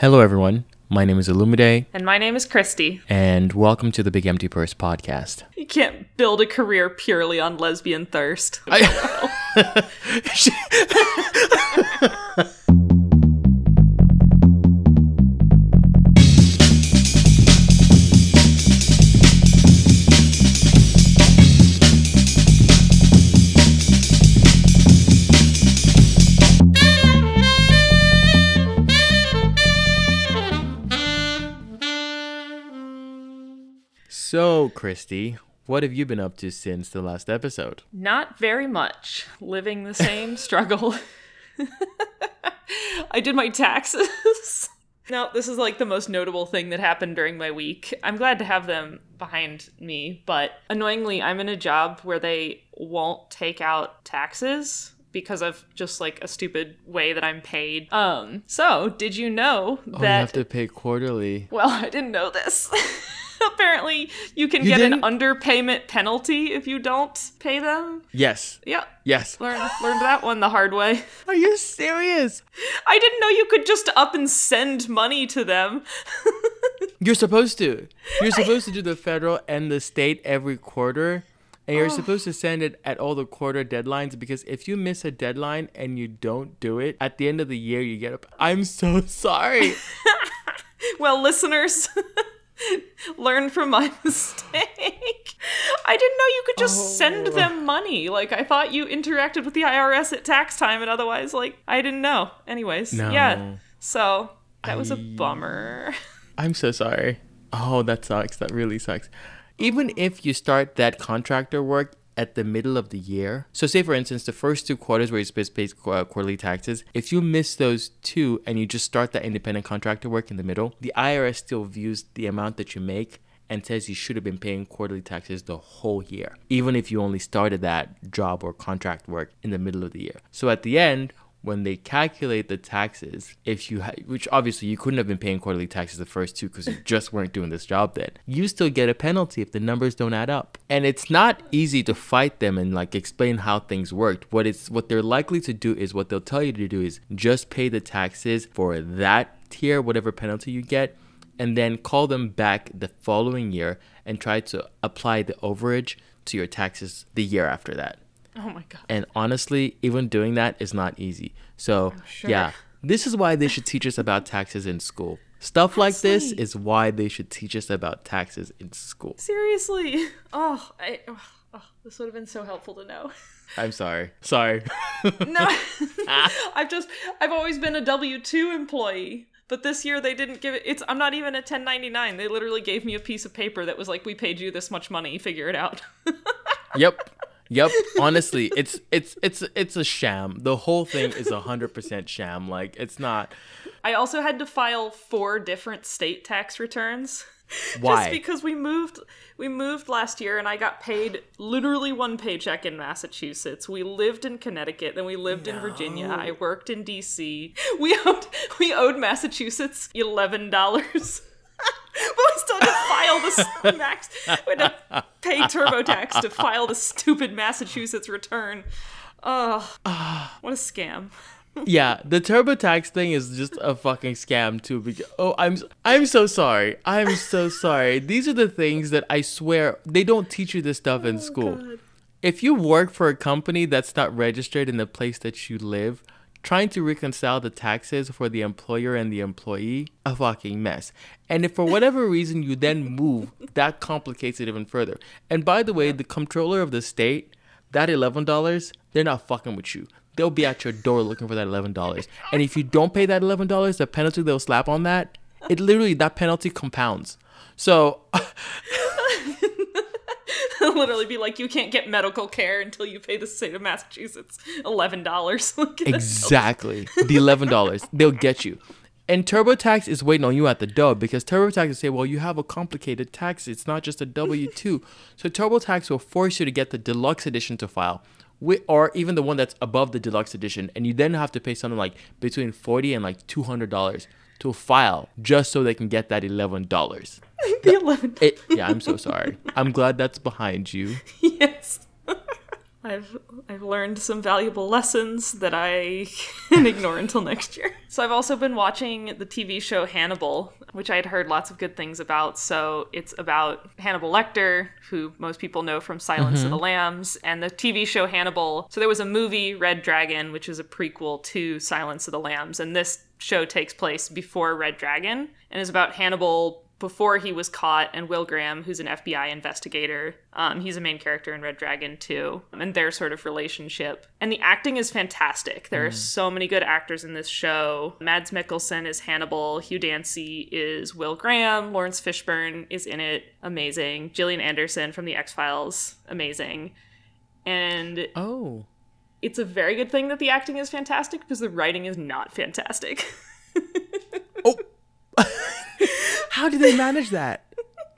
Hello, everyone. My name is Illumide, And my name is Christy. and welcome to the Big Empty Purse podcast. You can't build a career purely on lesbian thirst. so, Christy, what have you been up to since the last episode? Not very much. Living the same struggle. I did my taxes. no, this is like the most notable thing that happened during my week. I'm glad to have them behind me, but annoyingly, I'm in a job where they won't take out taxes because of just like a stupid way that I'm paid. Um, so did you know Oh, you have to pay quarterly. Well, I didn't know this. Apparently, you can You get an didn't? underpayment penalty if you don't pay them. Yes. Yep. Yes. learned learned that one the hard way. Are you serious? I didn't know you could just up and send money to them. You're supposed to. You're supposed to do the federal and the state every quarter. And you're oh. supposed to send it at all the quarter deadlines because if you miss a deadline and you don't do it, at the end of the year you get a. I'm so sorry. well, listeners, learn from my mistake. I didn't know you could just send Oh. them money. Like I thought you interacted with the IRS at tax time, and otherwise, like I didn't know. Anyways, No. yeah. So that was a bummer. I'm so sorry. Oh, that sucks. That really sucks. Even if you start that contractor work at the middle of the year, so say for instance, the first two quarters where you're supposed to pay quarterly taxes, if you miss those two and you just start that independent contractor work in the middle, the IRS still views the amount that you make and says you should have been paying quarterly taxes the whole year, even if you only started that job or contract work in the middle of the year. So at the end, when they calculate the taxes, if you ha- which obviously you couldn't have been paying quarterly taxes the first two because you just weren't doing this job then, you still get a penalty if the numbers don't add up. And it's not easy to fight them and like explain how things worked. What it's what they're likely to do is what they'll tell you to do is just pay the taxes for that tier, whatever penalty you get, and then call them back the following year and try to apply the overage to your taxes the year after that. Oh my god. And honestly, even doing that is not easy. So, sure. yeah, this is why they should teach us about taxes in school. Stuff like this is why they should teach us about taxes in school. Seriously. Oh, I. Oh, oh, this would have been so helpful to know. I'm sorry. Sorry. No, I've just I've always been a W two employee, but this year they didn't give it. It's I'm not even a 1099. They literally gave me a piece of paper that was like, "We paid you this much money. Figure it out." yep. Yep. Honestly, it's it's it's it's a sham. The whole thing is a hundred percent sham. Like it's not. I also had to file four different state tax returns. Why? Just because we moved we moved last year and I got paid literally one paycheck in Massachusetts. We lived in Connecticut, then we lived in Virginia. I worked in DC. We owed we owed Massachusetts eleven dollars. but we still had to file this max we had to pay TurboTax to file the stupid Massachusetts return. Oh, what a scam. yeah, the TurboTax thing is just a fucking scam too. Because oh, I'm I'm so sorry. I'm so sorry. These are the things that I swear they don't teach you this stuff in oh, school. God. If you work for a company that's not registered in the place that you live, trying to reconcile the taxes for the employer and the employee, a fucking mess. And if for whatever reason you then move, that complicates it even further. And by the way, the comptroller of the state, that eleven dollars, they're not fucking with you. They'll be at your door looking for that eleven dollars. And if you don't pay that eleven dollars, the penalty they'll slap on that, it literally that penalty compounds. So literally be like, you can't get medical care until you pay the state of Massachusetts eleven dollars. Exactly. The eleven dollars. They'll get you. And TurboTax is waiting on you at the door because TurboTax will say, well, you have a complicated tax. It's not just a W 2. so TurboTax will force you to get the deluxe edition to file, or even the one that's above the deluxe edition. And you then have to pay something like between 40 and like $200 to file just so they can get that $11. the eleven. It, yeah, I'm so sorry. I'm glad that's behind you. yes. I've I've learned some valuable lessons that I can ignore until next year. So I've also been watching the TV show Hannibal, which I had heard lots of good things about. So it's about Hannibal Lecter, who most people know from Silence of mm-hmm. the Lambs, and the TV show Hannibal. So there was a movie Red Dragon, which is a prequel to Silence of the Lambs, and this show takes place before Red Dragon and is about Hannibal before he was caught, and Will Graham, who's an FBI investigator. Um, he's a main character in Red Dragon too, and their sort of relationship. And the acting is fantastic. There are so many good actors in this show. Mads Mikkelsen is Hannibal. Hugh Dancy is Will Graham. Laurence Fishburne is in it. Amazing. Gillian Anderson from The X Files. Amazing. And Oh. It's a very good thing that the acting is fantastic because the writing is not fantastic. Oh. How do they manage that?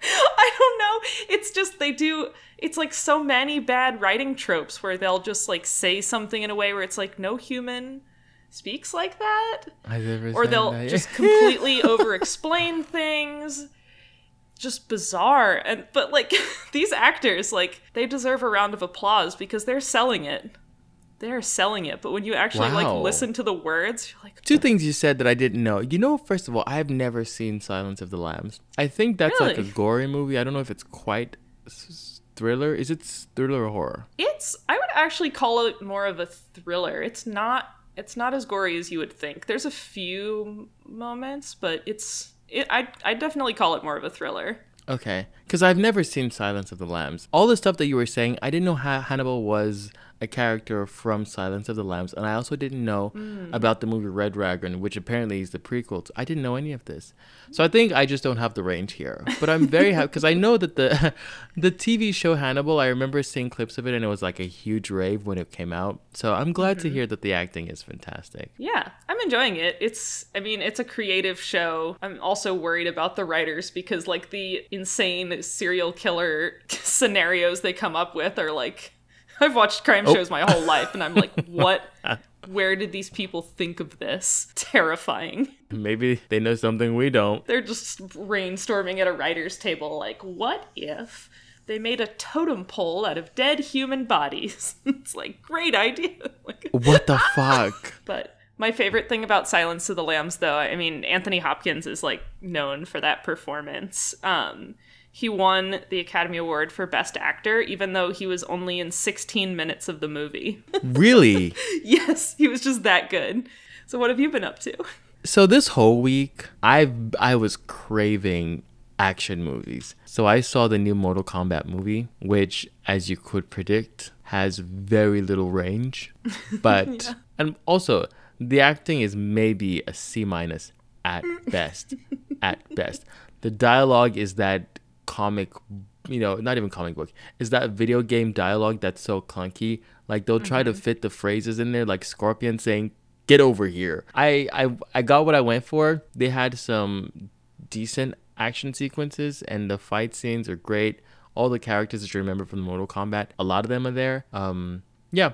I don't know. It's just they do. It's like so many bad writing tropes where they'll just like say something in a way where it's like no human speaks like that, or they'll that. just completely over-explain things. Just bizarre, and but like these actors, like they deserve a round of applause because they're selling it. They're selling it, but when you actually like listen to the words, you're like, Two things you said that I didn't know. You know, first of all, I've never seen Silence of the Lambs. I think that's like a gory movie. I don't know if it's quite thriller. Is it thriller or horror? It's I would actually call it more of a thriller. It's not it's not as gory as you would think. There's a few moments, but it's it, I I definitely call it more of a thriller. Okay, because I've never seen Silence of the Lambs. All the stuff that you were saying, I didn't know how Hannibal was a character from Silence of the Lambs, and I also didn't know hmm. about the movie Red Dragon, which apparently is the prequel. To, I didn't know any of this, so I think I just don't have the range here. But I'm very happy because I know that the the TV show Hannibal. I remember seeing clips of it, and it was like a huge rave when it came out. So I'm glad to hmm. hear that the acting is fantastic. Yeah, I'm enjoying it. It's I mean, it's a creative show. I'm also worried about the writers because like the insane serial killer scenarios they come up with are like I've watched crime shows my whole life and I'm like, what where did these people think of this? Terrifying. Maybe they know something we don't. They're just brainstorming at a writer's table, like, what if they made a totem pole out of dead human bodies? it's like, great idea. Like, What the fuck? but my favorite thing about Silence of the Lambs, though, I mean, Anthony Hopkins is like known for that performance. Um, he won the Academy Award for Best Actor, even though he was only in 16 minutes of the movie. Really? yes, he was just that good. So, what have you been up to? So this whole week, I I was craving action movies. So I saw the new Mortal Kombat movie, which, as you could predict, has very little range, but and also the acting is maybe a C minus at best. at best, the dialogue is that comic. You know, not even comic book. Is that video game dialogue that's so clunky? Like they'll try to fit the phrases in there, like Scorpion saying get over here. I, I I got what I went for. They had some decent action sequences and the fight scenes are great. All the characters that you remember from Mortal Kombat, a lot of them are there. Um yeah.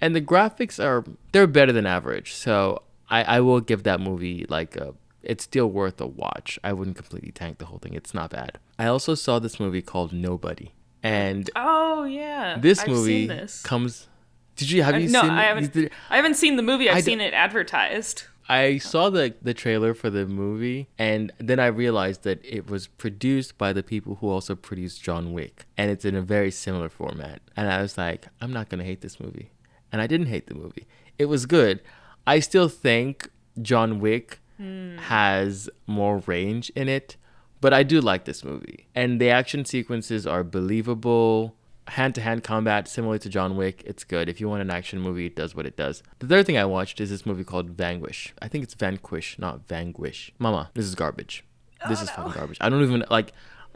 And the graphics are they're better than average. So I, I will give that movie like a it's still worth a watch. I wouldn't completely tank the whole thing. It's not bad. I also saw this movie called Nobody. And Oh, yeah. this I've movie this. comes did you have I- you no, seen I haven't. Did- I haven't seen the movie. I've d- seen it advertised. I saw the the trailer for the movie and then I realized that it was produced by the people who also produced John Wick and it's in a very similar format. And I was like, I'm not going to hate this movie. And I didn't hate the movie. It was good. I still think John Wick hmm. has more range in it, but I do like this movie. And the action sequences are believable. Hand to hand combat, similar to John Wick, it's good. If you want an action movie, it does what it does. The third thing I watched is this movie called Vanquish. I think it's Vanquish, not Vanquish. Mama, this is garbage. This is oh, fucking garbage. I don't even like.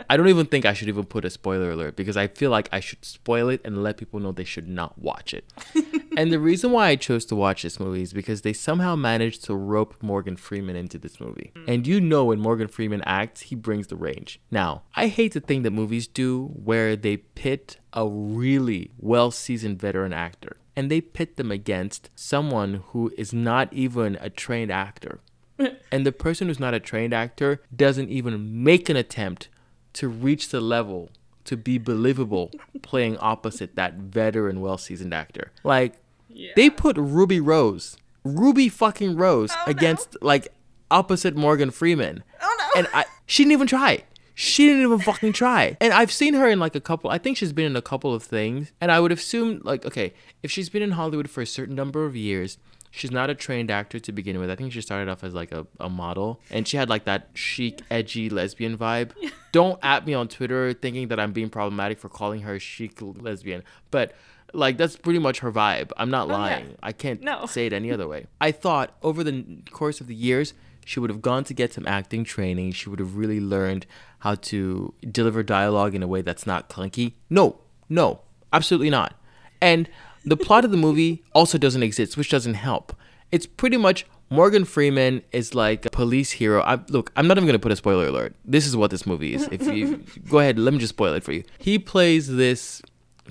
I don't even think I should even put a spoiler alert because I feel like I should spoil it and let people know they should not watch it. and the reason why I chose to watch this movie is because they somehow managed to rope Morgan Freeman into this movie. Mm. And you know when Morgan Freeman acts, he brings the range. Now, I hate the thing that movies do where they pit a really well seasoned veteran actor and they pit them against someone who is not even a trained actor. and the person who's not a trained actor doesn't even make an attempt to reach the level to be believable playing opposite that veteran, well seasoned actor. Like, Yeah. they put Ruby Rose, Ruby fucking Rose, Oh, no. against like opposite Morgan Freeman. Oh no. And I, she didn't even try. She didn't even fucking try. And I've seen her in like a couple, I think she's been in a couple of things. And I would assume, like, okay, if she's been in Hollywood for a certain number of years, she's not a trained actor to begin with. I think she started off as like a, a model. And she had like that chic, edgy lesbian vibe. Don't at me on Twitter thinking that I'm being problematic for calling her chic lesbian. But like, that's pretty much her vibe. I'm not Oh, yeah. lying. I can't No. say it any other way. I thought over the course of the years, she would have gone to get some acting training. She would have really learned how to deliver dialogue in a way that's not clunky. No, no, absolutely not. And the plot of the movie also doesn't exist, which doesn't help. It's pretty much Morgan Freeman is like a police hero. I, look, I'm not even going to put a spoiler alert. This is what this movie is. If you go ahead, let me just spoil it for you. He plays this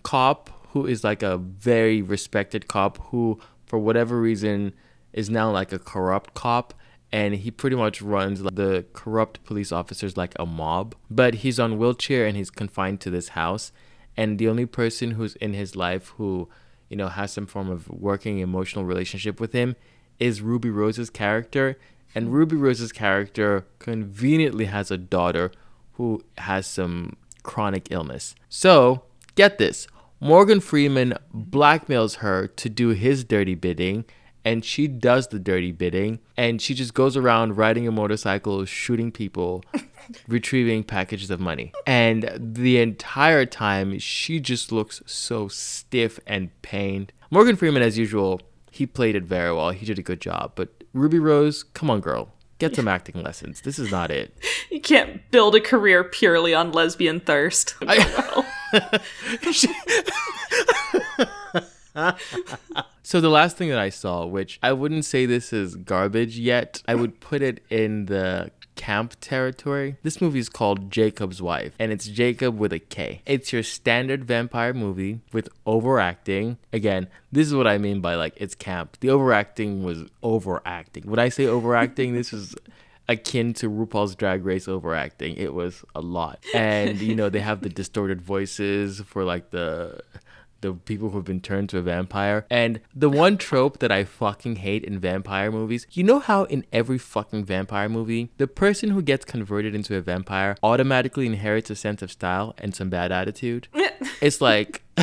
cop who is like a very respected cop who for whatever reason is now like a corrupt cop and he pretty much runs the corrupt police officers like a mob but he's on wheelchair and he's confined to this house and the only person who's in his life who you know has some form of working emotional relationship with him is Ruby Rose's character. And hmm. Ruby Rose's character conveniently has a daughter who has some chronic illness. So, get this. Morgan Freeman blackmails her to do his dirty bidding, and she does the dirty bidding, and she just goes around riding a motorcycle, shooting people, retrieving packages of money. And the entire time, she just looks so stiff and pained. Morgan Freeman, as usual, he played it very well. He did a good job. But Ruby Rose, come on, girl. Get some acting lessons. This is not it. you can't build a career purely on lesbian thirst. So the last thing that I saw, which I wouldn't say this is garbage yet, I would put it in the camp territory. This movie is called Jacob's Wife, and it's Jacob with a K. It's your standard vampire movie with overacting. Again, this is what I mean by like it's camp. The overacting was overacting. When I say overacting, this is akin to RuPaul's Drag Race overacting. It was a lot. And you know, they have the distorted voices for like the the people who've been turned to a vampire. And the one trope that I fucking hate in vampire movies, you know how in every fucking vampire movie, the person who gets converted into a vampire automatically inherits a sense of style and some bad attitude? It's like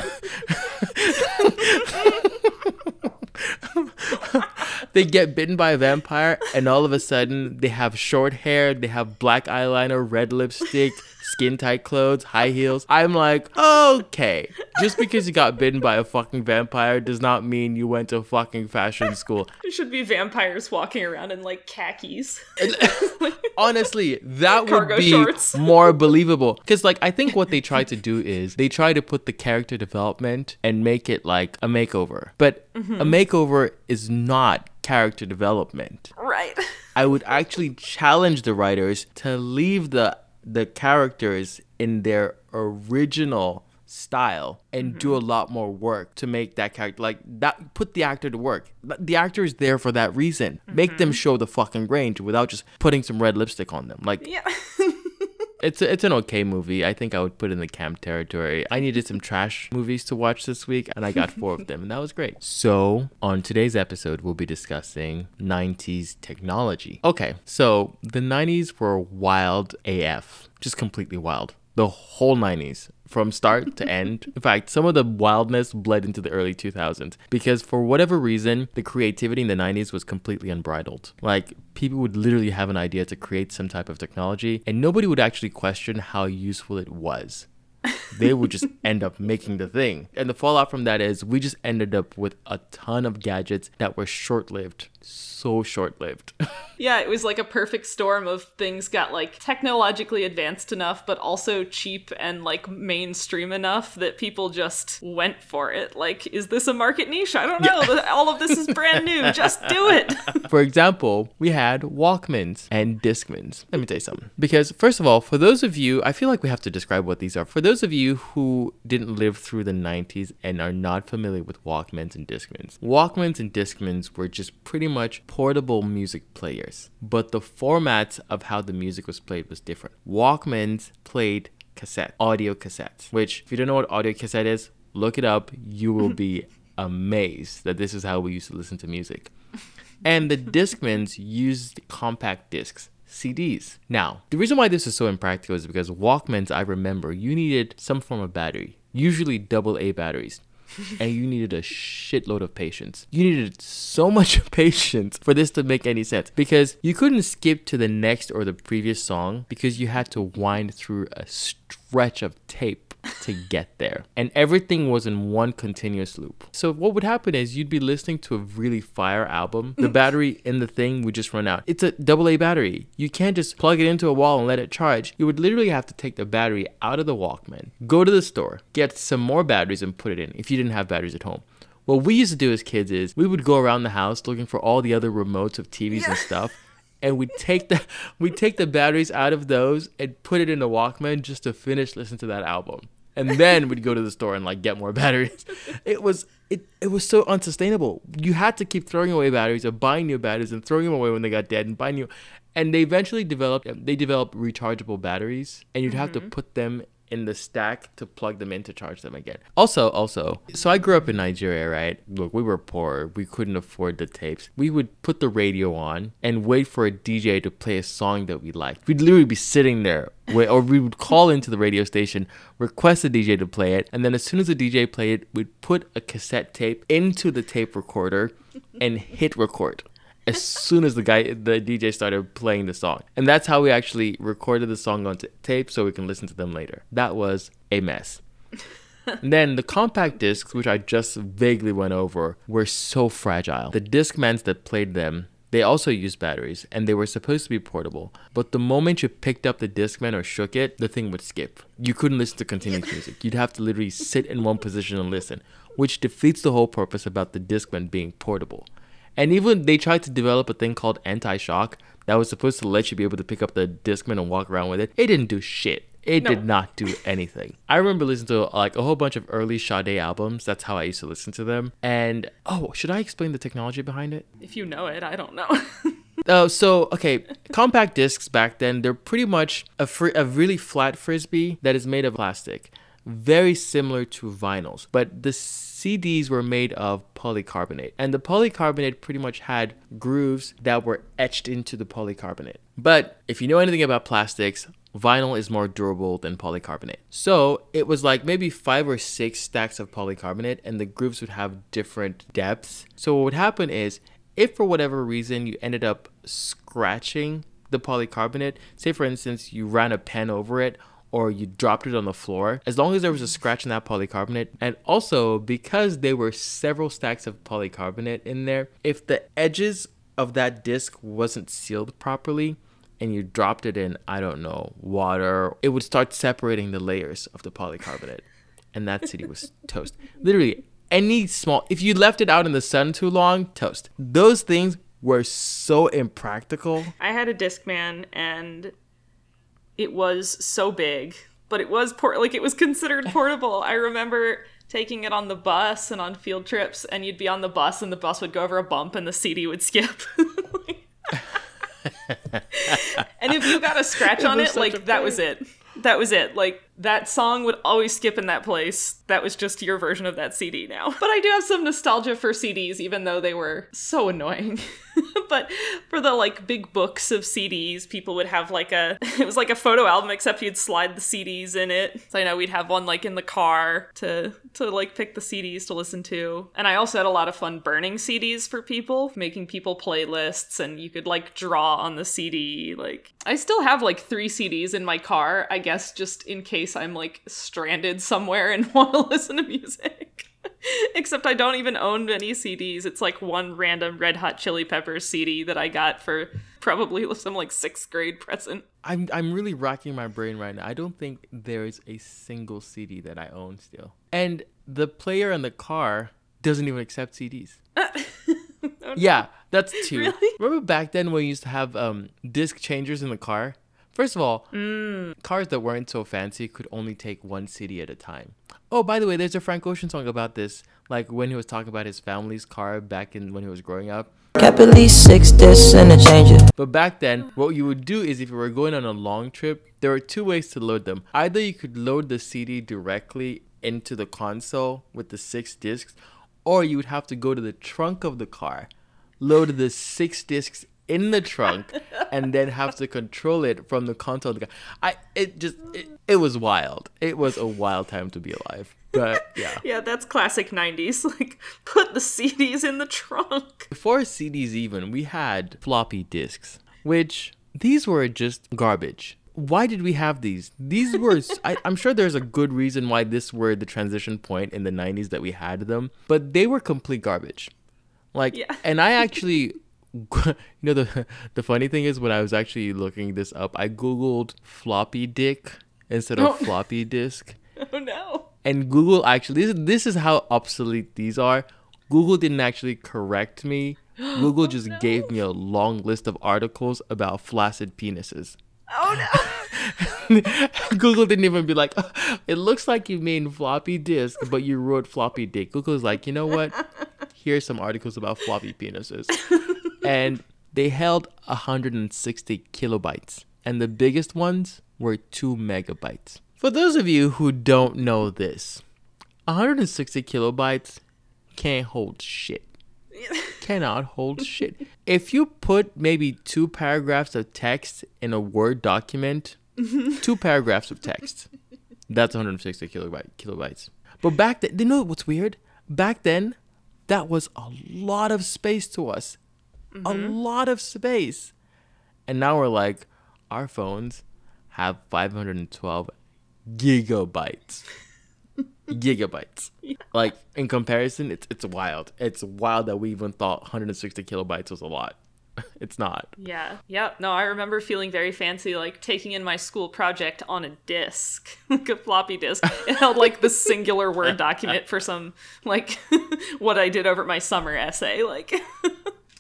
they get bitten by a vampire and all of a sudden they have short hair, they have black eyeliner, red lipstick, skin tight clothes, high heels. I'm like, okay. Just because you got bitten by a fucking vampire does not mean you went to fucking fashion school. There should be vampires walking around in like khakis. Honestly, that would be shorts. more believable. Because, like, I think what they try to do is they try to put the character development and make it like a makeover. But a mm-hmm. makeover is not character development. right. I would actually challenge the writers to leave the the characters in their original style and do mm-hmm. a lot more work to make that character like that put the actor to work. The actor is there for that reason. Make them mm-hmm. show the fucking range without just putting some red lipstick on them. Like Yeah. it's a, it's an okay movie. I think I would put in the camp territory. I needed some trash movies to watch this week, and I got four of them, and that was great. So on today's episode, we'll be discussing 90s technology. Okay, so the 90s were wild AF, just completely wild. The whole 90s, from start to end. In fact, some of the wildness bled into the early 2000s because for whatever reason, the creativity in the 90s was completely unbridled. Like, people would literally have an idea to create some type of technology, and nobody would actually question how useful it was. They would just end up making the thing. And the fallout from that is we just ended up with a ton of gadgets that were short lived. So short lived. Yeah, it was like a perfect storm of things got like technologically advanced enough, but also cheap and like mainstream enough that people just went for it. Like, is this a market niche? I don't know. Th- All of this is brand new. Just do it. For example, we had Walkmans and Discmans. Let me tell you something. Because, first of all, for those of you, I feel like we have to describe what these are. For those of you who didn't live through the 90s and are not familiar with Walkmans and Discmans, Walkmans and Discmans were just pretty much portable music players. But the formats of how the music was played was different. Walkmans played cassette, audio cassette. Which, if you don't know what audio cassette is, look it up. You will be amazed that this is how we used to listen to music. And the Discmans used compact discs. CDs. Now, the reason why this is so impractical is because Walkmans, I remember, you needed some form of battery, usually double A batteries. And you needed a shitload of patience. You needed so much patience for this to make any sense because you couldn't skip to the next or the previous song because you had to wind through a stretch of tape to get there. And everything was in one continuous loop. So what would happen is you'd be listening to a really fire album. The mm. battery in the thing would just run out. It's a double A battery. You can't just plug it into a wall and let it charge. You would literally have to take the battery out of the Walkman, go to the store, get some more batteries and put it in if you didn't have batteries at home. What we used to do as kids is we would go around the house looking for all the other remotes of TVs yeah. and stuff and we take the we take the batteries out of those and put it in the Walkman just to finish listening to that album. And then we'd go to the store and like get more batteries. It was it, it was so unsustainable. You had to keep throwing away batteries or buying new batteries and throwing them away when they got dead and buying new. And they eventually developed they developed rechargeable batteries and you'd have mm-hmm. to put them in the stack to plug them in to charge them again. Also, also, so I grew up in Nigeria, right? Look, we were poor. We couldn't afford the tapes. We would put the radio on and wait for a DJ to play a song that we liked. We'd literally be sitting there, or we would call into the radio station, request the DJ to play it, and then as soon as the DJ played it, we'd put a cassette tape into the tape recorder and hit record as soon as the guy the DJ started playing the song. And that's how we actually recorded the song on t- tape so we can listen to them later. That was a mess. then the compact discs, which I just vaguely went over, were so fragile. The Discmans that played them, they also used batteries and they were supposed to be portable. But the moment you picked up the Discman or shook it, the thing would skip. You couldn't listen to continuous music. You'd have to literally sit in one position and listen, which defeats the whole purpose about the Discman being portable. And even they tried to develop a thing called anti-shock that was supposed to let you be able to pick up the Discman and walk around with it. It didn't do shit. It no. did not do anything. I remember listening to like a whole bunch of early Sade albums. That's how I used to listen to them. And oh, should I explain the technology behind it? If you know it, I don't know. Oh, uh, so okay, compact discs back then they're pretty much a fr- a really flat frisbee that is made of plastic, very similar to vinyls. But the CDs were made of polycarbonate, and the polycarbonate pretty much had grooves that were etched into the polycarbonate. But if you know anything about plastics, vinyl is more durable than polycarbonate. So it was like maybe five or six stacks of polycarbonate, and the grooves would have different depths. So what would happen is, if for whatever reason you ended up scratching the polycarbonate, say for instance you ran a pen over it or you dropped it on the floor, as long as there was a scratch in that polycarbonate, and also because there were several stacks of polycarbonate in there, if the edges of that disc wasn't sealed properly, and you dropped it in, I don't know, water, it would start separating the layers of the polycarbonate. and that CD was toast. Literally, any small, if you left it out in the sun too long, toast. Those things were so impractical. I had a Discman and it was so big, but it was port like it was considered portable. I remember taking it on the bus and on field trips, and you'd be on the bus, and the bus would go over a bump, and the CD would skip. and if you got a scratch on it, like that was it. That was it. Like that song would always skip in that place. That was just your version of that CD now. But I do have some nostalgia for CDs, even though they were so annoying. but for the like big books of CDs, people would have like a it was like a photo album except you'd slide the CDs in it. So I know we'd have one like in the car to to like pick the CDs to listen to. And I also had a lot of fun burning CDs for people, making people playlists and you could like draw on the CD. Like I still have like 3 CDs in my car, I guess just in case I'm like stranded somewhere and want to listen to music. Except I don't even own any CDs. It's like one random Red Hot Chili Peppers CD that I got for probably some like sixth grade present. I'm I'm really racking my brain right now. I don't think there is a single CD that I own still. And the player in the car doesn't even accept CDs. no. Yeah, that's two. Really? Remember back then when we used to have um, disc changers in the car? First of all, mm. cars that weren't so fancy could only take one CD at a time. Oh, by the way, there's a Frank Ocean song about this. Like when he was talking about his family's car back in when he was growing up. Kept at least six discs and a changer. But back then, what you would do is if you were going on a long trip, there were two ways to load them. Either you could load the CD directly into the console with the six discs, or you would have to go to the trunk of the car, load the six discs in the trunk, and then have to control it from the console of the. I it just it, it was wild. It was a wild time to be alive. But yeah. Yeah, that's classic 90s. Like, put the CDs in the trunk. Before CDs even, we had floppy disks, which these were just garbage. Why did we have these? These were, I, I'm sure there's a good reason why this were the transition point in the 90s that we had them, but they were complete garbage. Like, Yeah. and I actually, you know, the, the funny thing is when I was actually looking this up, I Googled floppy dick instead of Oh. floppy disk Oh no. and Google actually this, this is how obsolete these are. Google didn't actually correct me. Google oh, just gave me a long list of articles about flaccid penises. Oh no. Google didn't even be like, "Oh, it looks like you mean floppy disk, but you wrote floppy dick. Google's like, you know what? Here's some articles about floppy penises. And they held 160 kilobytes. And the biggest ones were 2 megabytes. For those of you who don't know this, 160 kilobytes can't hold shit. Cannot hold shit. If you put maybe two paragraphs of text in a Word document, two paragraphs of text, that's 160 kilobyte, kilobytes. But back then, you know what's weird? Back then, that was a lot of space to us. A mm-hmm. lot of space. And now we're like, our phones have 512 gigabytes. gigabytes. Like in comparison, it's it's wild. It's wild that we even thought 160 kilobytes was a lot. It's not. Yeah. Yep. No, I remember feeling very fancy, like taking in my school project on a disc, like a floppy disk. It held like the singular Word document for some, like, what I did over my summer essay. Like,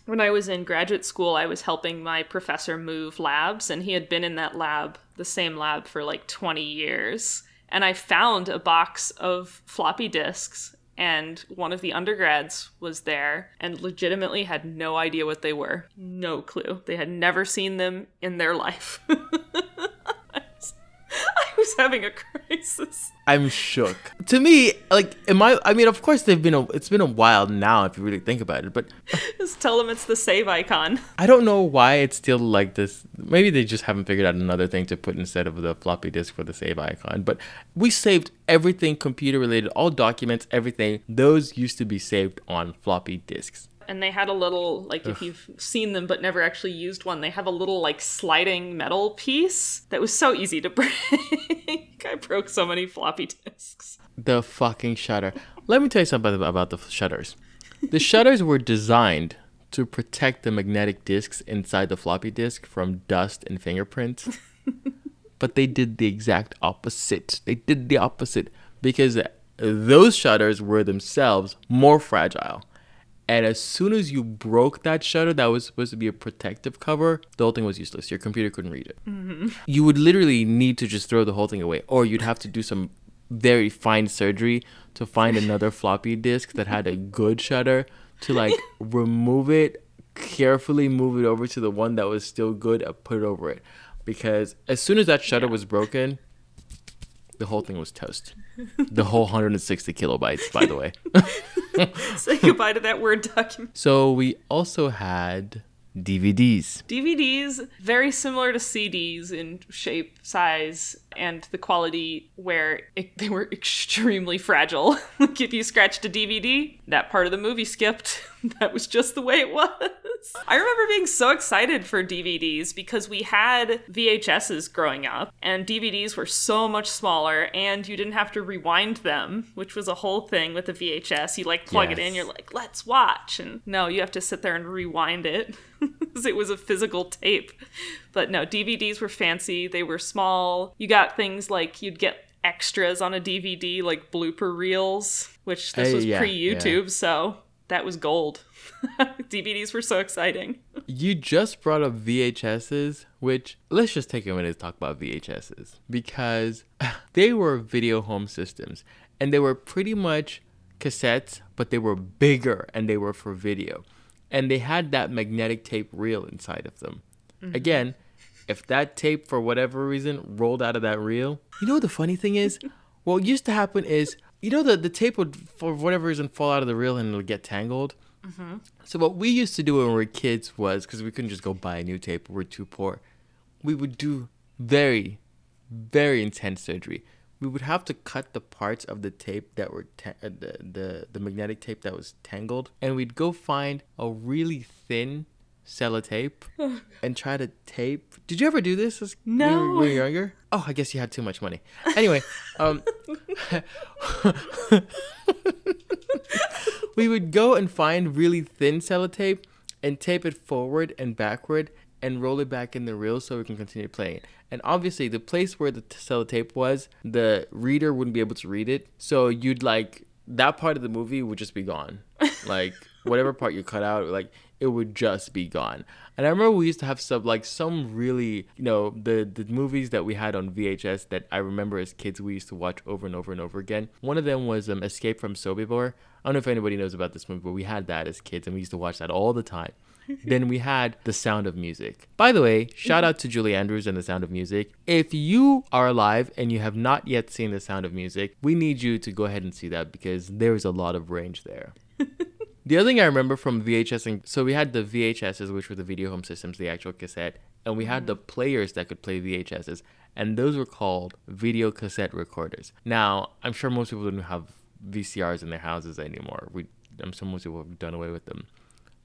when I was in graduate school, I was helping my professor move labs, and he had been in that lab, the same lab, for like 20 years. And I found a box of floppy disks and one of the undergrads was there and legitimately had no idea what they were. No clue. They had never seen them in their life. was- I was having a crisis. I'm shook. to me, like, am I? I mean, of course, they've been. A, it's been a while now, if you really think about it. But Just tell them it's the save icon. I don't know why it's still like this. Maybe they just haven't figured out another thing to put instead of the floppy disk for the save icon. But we saved everything computer related, all documents, everything. Those used to be saved on floppy disks. And they had a little, like, if you've seen them but never actually used one, they have a little, like, sliding metal piece that was so easy to break. I broke so many floppy disks. The fucking shutter. Let me tell you something about- about the shutters. The shutters were designed to protect the magnetic disks inside the floppy disk from dust and fingerprints. but they did the exact opposite. They did the opposite because those shutters were themselves more fragile. And as soon as you broke that shutter that was supposed to be a protective cover, the whole thing was useless. Your computer couldn't read it. Mm-hmm. You would literally need to just throw the whole thing away, or you'd have to do some very fine surgery to find another floppy disk that had a good shutter to like remove it, carefully move it over to the one that was still good, and put it over it. Because as soon as that shutter was broken, the whole thing was toast. The whole 160 kilobytes, by the way. Say goodbye to that Word document. So we also had DVDs. DVDs, very similar to CDs in shape, size, and the quality, where it, they were extremely fragile. like if you scratched a DVD, that part of the movie skipped. that was just the way it was. I remember being so excited for DVDs because we had VHSs growing up, and DVDs were so much smaller, and you didn't have to rewind them, which was a whole thing with the VHS. You like plug it in, you're like, let's watch. And no, you have to sit there and rewind it because it was a physical tape. But no, DVDs were fancy. They were small. You got things like you'd get extras on a DVD, like blooper reels, which this Hey, was yeah, pre YouTube, so that was gold. DVDs were so exciting. You just brought up VHSs, which let's just take a minute to talk about VHSs because they were video home systems and they were pretty much cassettes, but they were bigger and they were for video. and they had that magnetic tape reel inside of them. Mm-hmm. Again, if that tape for whatever reason rolled out of that reel, you know what the funny thing is? what used to happen is, you know, the, the tape would, for whatever reason, fall out of the reel and it'll get tangled. So what we used to do when we were kids was, because we couldn't just go buy a new tape, we were too poor, we would do very, very intense surgery. We would have to cut the parts of the tape that were ta- uh, the, the the magnetic tape that was tangled, and we'd go find a really thin sellotape and try to tape. Did you ever do this? as- when you were- No. when you were younger. Oh, I guess you had too much money. Anyway, um, we would go and find really thin sellotape and tape it forward and backward and roll it back in the reel so we can continue playing it. And obviously, the place where the sellotape was, the reader wouldn't be able to read it. So you'd like that part of the movie would just be gone. Like whatever part you cut out, like it would just be gone. And I remember we used to have some like some really, you know, the the movies that we had on VHS that I remember as kids we used to watch over and over and over again. One of them was um, Escape from Sobibor. I don't know if anybody knows about this movie, but we had that as kids and we used to watch that all the time. then we had The Sound of Music. By the way, shout out to Julie Andrews and The Sound of Music. If you are alive and you have not yet seen The Sound of Music, we need you to go ahead and see that because there is a lot of range there. The other thing I remember from VHS, and so we had the VHSs, which were the video home systems, the actual cassette, and we had the mm. players that could play VHSs, and those were called video cassette recorders. Now, I'm sure most people don't have VCRs in their houses anymore. We, I'm sure most people have done away with them.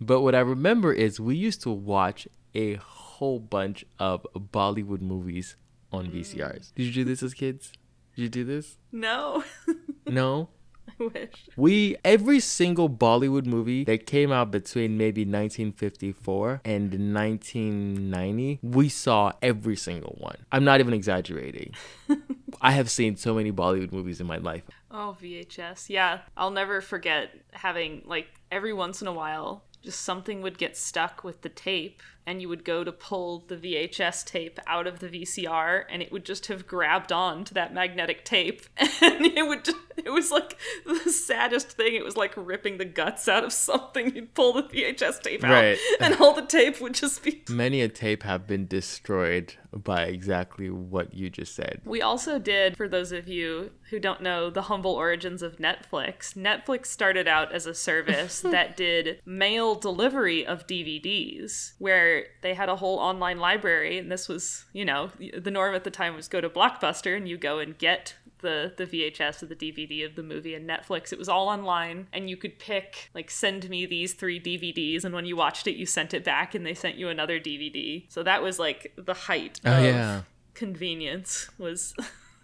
But what I remember is we used to watch a whole bunch of Bollywood movies on VCRs. Mm. Did you do this as kids? Did you do this? No. No? I wish. We every single Bollywood movie that came out between maybe 1954 and 1990, we saw every single one. I'm not even exaggerating. I have seen so many Bollywood movies in my life. Oh, VHS. Yeah. I'll never forget having, like, every once in a while, just something would get stuck with the tape, and you would go to pull the VHS tape out of the VCR, and it would just have grabbed on to that magnetic tape. And it would just, it was like the saddest thing. It was like ripping the guts out of something. You'd pull the VHS tape out, Right. and all the tape would just be Many a tape have been destroyed by exactly what you just said. We also did, for those of you who don't know the humble origins of Netflix, Netflix started out as a service that did mail delivery of DVDs, where they had a whole online library. And this was, you know, the norm at the time was go to Blockbuster and you go and get the, the VHS or the DVD of the movie and Netflix. It was all online, and you could pick, like, send me these three DVDs, and when you watched it, you sent it back and they sent you another DVD. So that was like the height Oh, of yeah. convenience was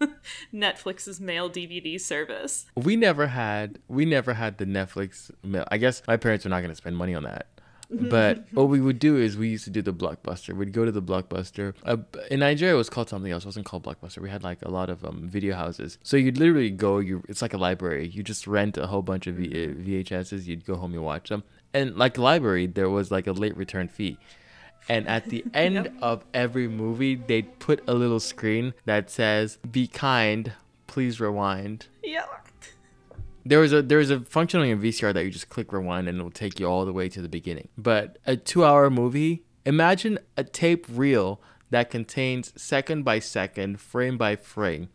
Netflix's mail DVD service. We never had we never had the Netflix mail. I guess my parents were not going to spend money on that. But what we would do is we used to do the blockbuster. We'd go to the blockbuster. Uh, in Nigeria, it was called something else. It wasn't called blockbuster. We had like a lot of um, video houses. So you'd literally go. You it's like a library. You just rent a whole bunch of v- uh, VHSs. You'd go home. You watch them. And like a library, there was like a late return fee. And at the end of every movie, they'd put a little screen that says, "Be kind, please rewind." Yeah. There was a there was a function on your VCR that you just click rewind and it'll take you all the way to the beginning. But a two hour movie, imagine a tape reel that contains second by second, frame by frame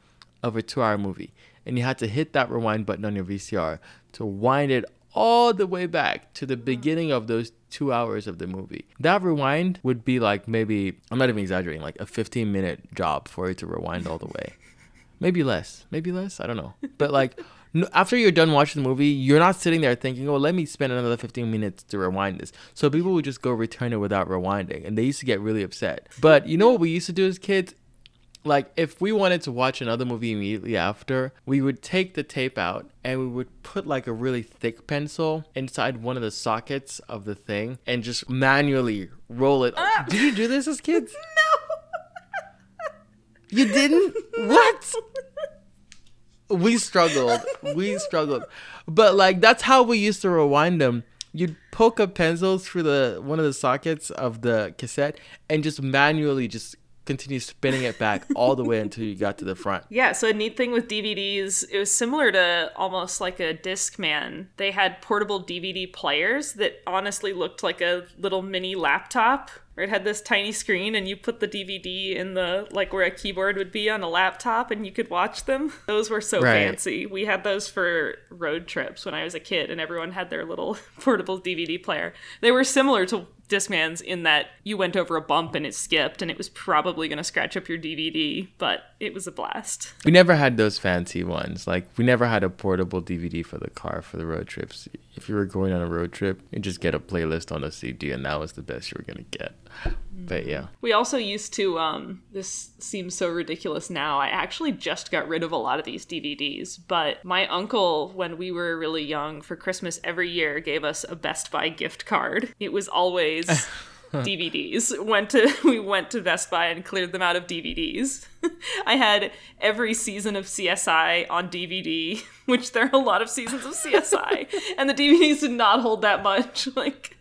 of a two hour movie. And you had to hit that rewind button on your VCR to wind it all the way back to the hmm. beginning of those two hours of the movie. That rewind would be like maybe I'm not even exaggerating, like a 15 minute job for it to rewind all the way maybe less maybe less i don't know but like after you're done watching the movie you're not sitting there thinking oh let me spend another 15 minutes to rewind this. So people would just go return it without rewinding and they used to get really upset. But you know what we used to do as kids? Like if we wanted to watch another movie immediately after we would take the tape out and we would put like a really thick pencil inside one of the sockets of the thing and just manually roll it. Ah! Did you do this as kids? No. you didn't? What we struggled. We struggled. But like that's how we used to rewind them. You'd poke a pencil through the one of the sockets of the cassette and just manually just continue spinning it back all the way until you got to the front. Yeah, so a neat thing with DVDs, it was similar to almost like a Discman. They had portable DVD players that honestly looked like a little mini laptop. Where it had this tiny screen, and you put the DVD in the like where a keyboard would be on a laptop, and you could watch them. Those were so Right. fancy. We had those for road trips when I was a kid, and everyone had their little portable DVD player. They were similar to Discmans in that you went over a bump and it skipped, and it was probably going to scratch up your DVD, but it was a blast. We never had those fancy ones. Like we never had a portable DVD for the car for the road trips. If you were going on a road trip, you just get a playlist on a CD, and that was the best you were gonna get. But yeah, We also used to, um, this seems so ridiculous now. I actually just got rid of a lot of these DVDs, but my uncle, when we were really young for Christmas every year, gave us a Best Buy gift card. It was always DVDs. Went to we went to Best Buy and cleared them out of DVDs. I had every season of CSI on DVD, which there are a lot of seasons of CSI, and the DVDs did not hold that much. Like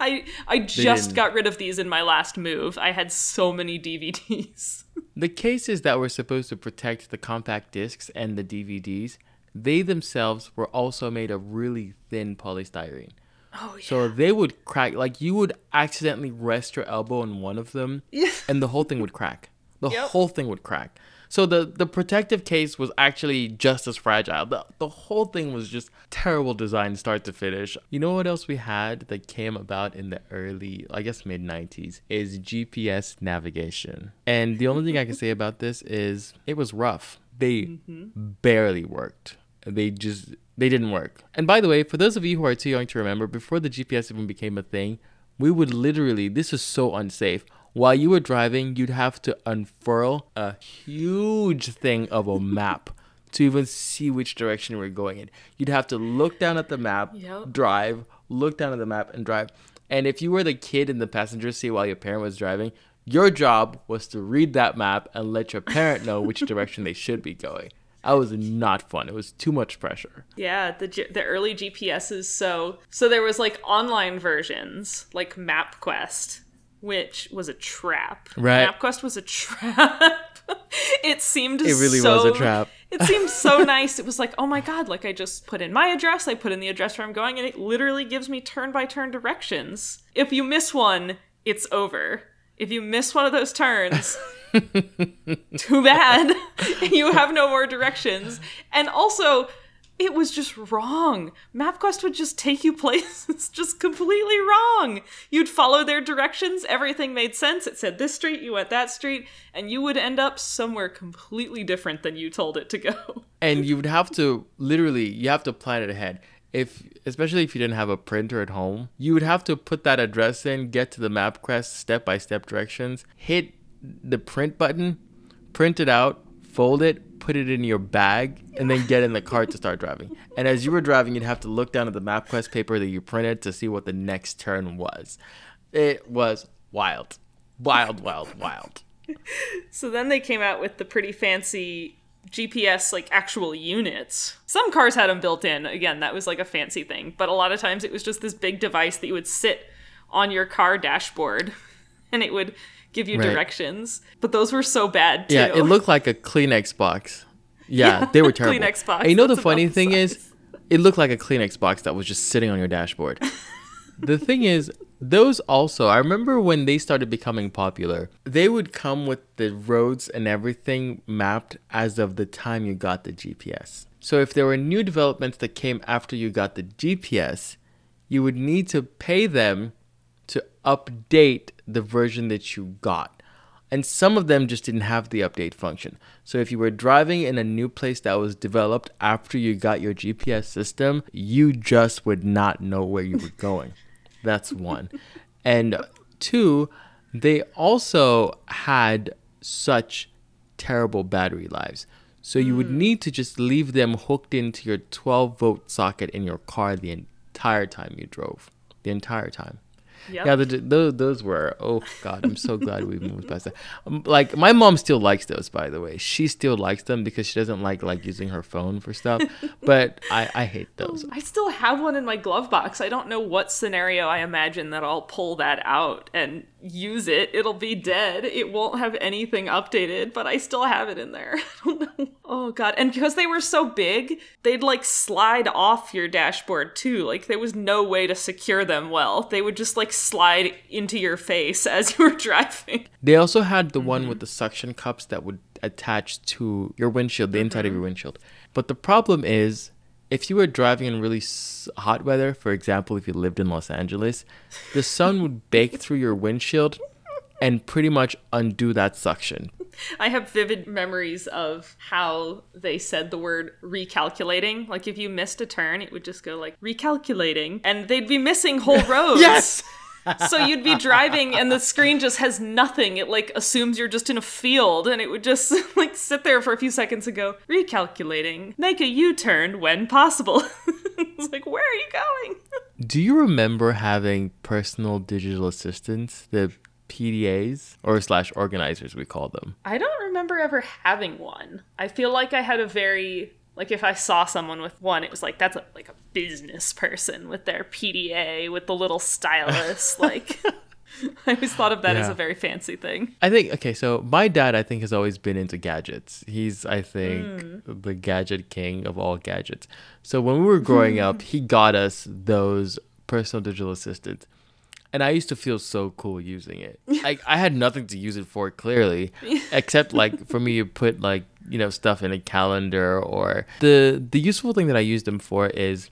I I just got rid of these in my last move. I had so many DVDs. the cases that were supposed to protect the compact discs and the DVDs, they themselves were also made of really thin polystyrene. Oh yeah. So they would crack. Like you would accidentally rest your elbow on one of them, and the whole thing would crack. The Yep. whole thing would crack. So the the protective case was actually just as fragile. The the whole thing was just terrible design, start to finish. You know what else we had that came about in the early, I guess mid '90s, is GPS navigation. And the only thing I can say about this is it was rough. They mm-hmm. barely worked. They just they didn't work. And by the way, for those of you who are too young to remember, before the GPS even became a thing, we would literally this is so unsafe. While you were driving, you'd have to unfurl a huge thing of a map to even see which direction were going in. You'd have to look down at the map, Yep. drive, look down at the map, and drive. And if you were the kid in the passenger seat while your parent was driving, your job was to read that map and let your parent know which direction they should be going. That was not fun. It was too much pressure. Yeah, the G- the early GPSs. So so there was like online versions like MapQuest, which was a trap. Right. MapQuest was a trap. it seemed It really was a trap. It seemed so nice. It was like, oh my god, like I just put in my address, I put in the address where I'm going, and it literally gives me turn by turn directions. If you miss one, it's over. If you miss one of those turns, too bad. you have no more directions. And also, it was just wrong. MapQuest would just take you places just completely wrong. You'd follow their directions, everything made sense. It said this street, you went that street, and you would end up somewhere completely different than you told it to go. and you would have to literally you have to plan it ahead if especially if you didn't have a printer at home you would have to put that address in get to the mapquest step by step directions hit the print button print it out fold it put it in your bag and then get in the car to start driving. And as you were driving you'd have to look down at the mapquest paper that you printed to see what the next turn was. It was wild. Wild wild wild. So then they came out with the pretty fancy GPS, like actual units. Some cars had them built in. Again, that was like a fancy thing. But a lot of times it was just this big device that you would sit on your car dashboard and it would give you Right. directions. But those were so bad too. Yeah, it looked like a Kleenex box. Yeah, they were terrible. Kleenex box, And you know the funny the thing is, it looked like a Kleenex box that was just sitting on your dashboard. the thing is, those also, I remember when they started becoming popular, they would come with the roads and everything mapped as of the time you got the GPS. So if there were new developments that came after you got the GPS, you would need to pay them to update the version that you got. And some of them just didn't have the update function. So if you were driving in a new place that was developed after you got your GPS system, you just would not know where you were going. That's one. And two, they also had such terrible battery lives. So you would hmm. need to just leave them hooked into your 12 volt socket in your car the entire time you drove. The entire time. Yep. Yeah, the, those those were. Oh God, I'm so glad we moved past that. Um, Like my mom still likes those, by the way. She still likes them because she doesn't like like using her phone for stuff. But I I hate those. I still have one in my glove box. I don't know what scenario I imagine that I'll pull that out and use it. It'll be dead. It won't have anything updated, but I still have it in there. I don't know. Oh god. And because they were so big, they'd like slide off your dashboard too. Like there was no way to secure them well. They would just like slide into your face as you were driving. They also had the one with mm-hmm. the suction cups that would attach to your windshield, the inside of your mm-hmm. windshield. But the problem is, if you were driving in really hot weather, for example, if you lived in Los Angeles, the sun would bake through your windshield and pretty much undo that suction. I have vivid memories of how they said the word recalculating. Like if you missed a turn, it would just go like recalculating, and they'd be missing whole rows. So you'd be driving and the screen just has nothing. It like assumes you're just in a field and it would just like sit there for a few seconds and go, recalculating, make a U-turn when possible. it's like, where are you going? Do you remember having personal digital assistants, the PDAs or slash organizers we call them? I don't remember ever having one. I feel like I had a very like if I saw someone with one, it was like that's a, like a business person with their PDA with the little stylus. like I always thought of that as a very fancy thing. I think okay, so my dad I think has always been into gadgets. He's I think hmm. the gadget king of all gadgets. So when we were growing hmm. up, he got us those personal digital assistants. And I used to feel so cool using it. Like I had nothing to use it for clearly, except like for me to put like, you know, stuff in a calendar or the the useful thing that I used them for is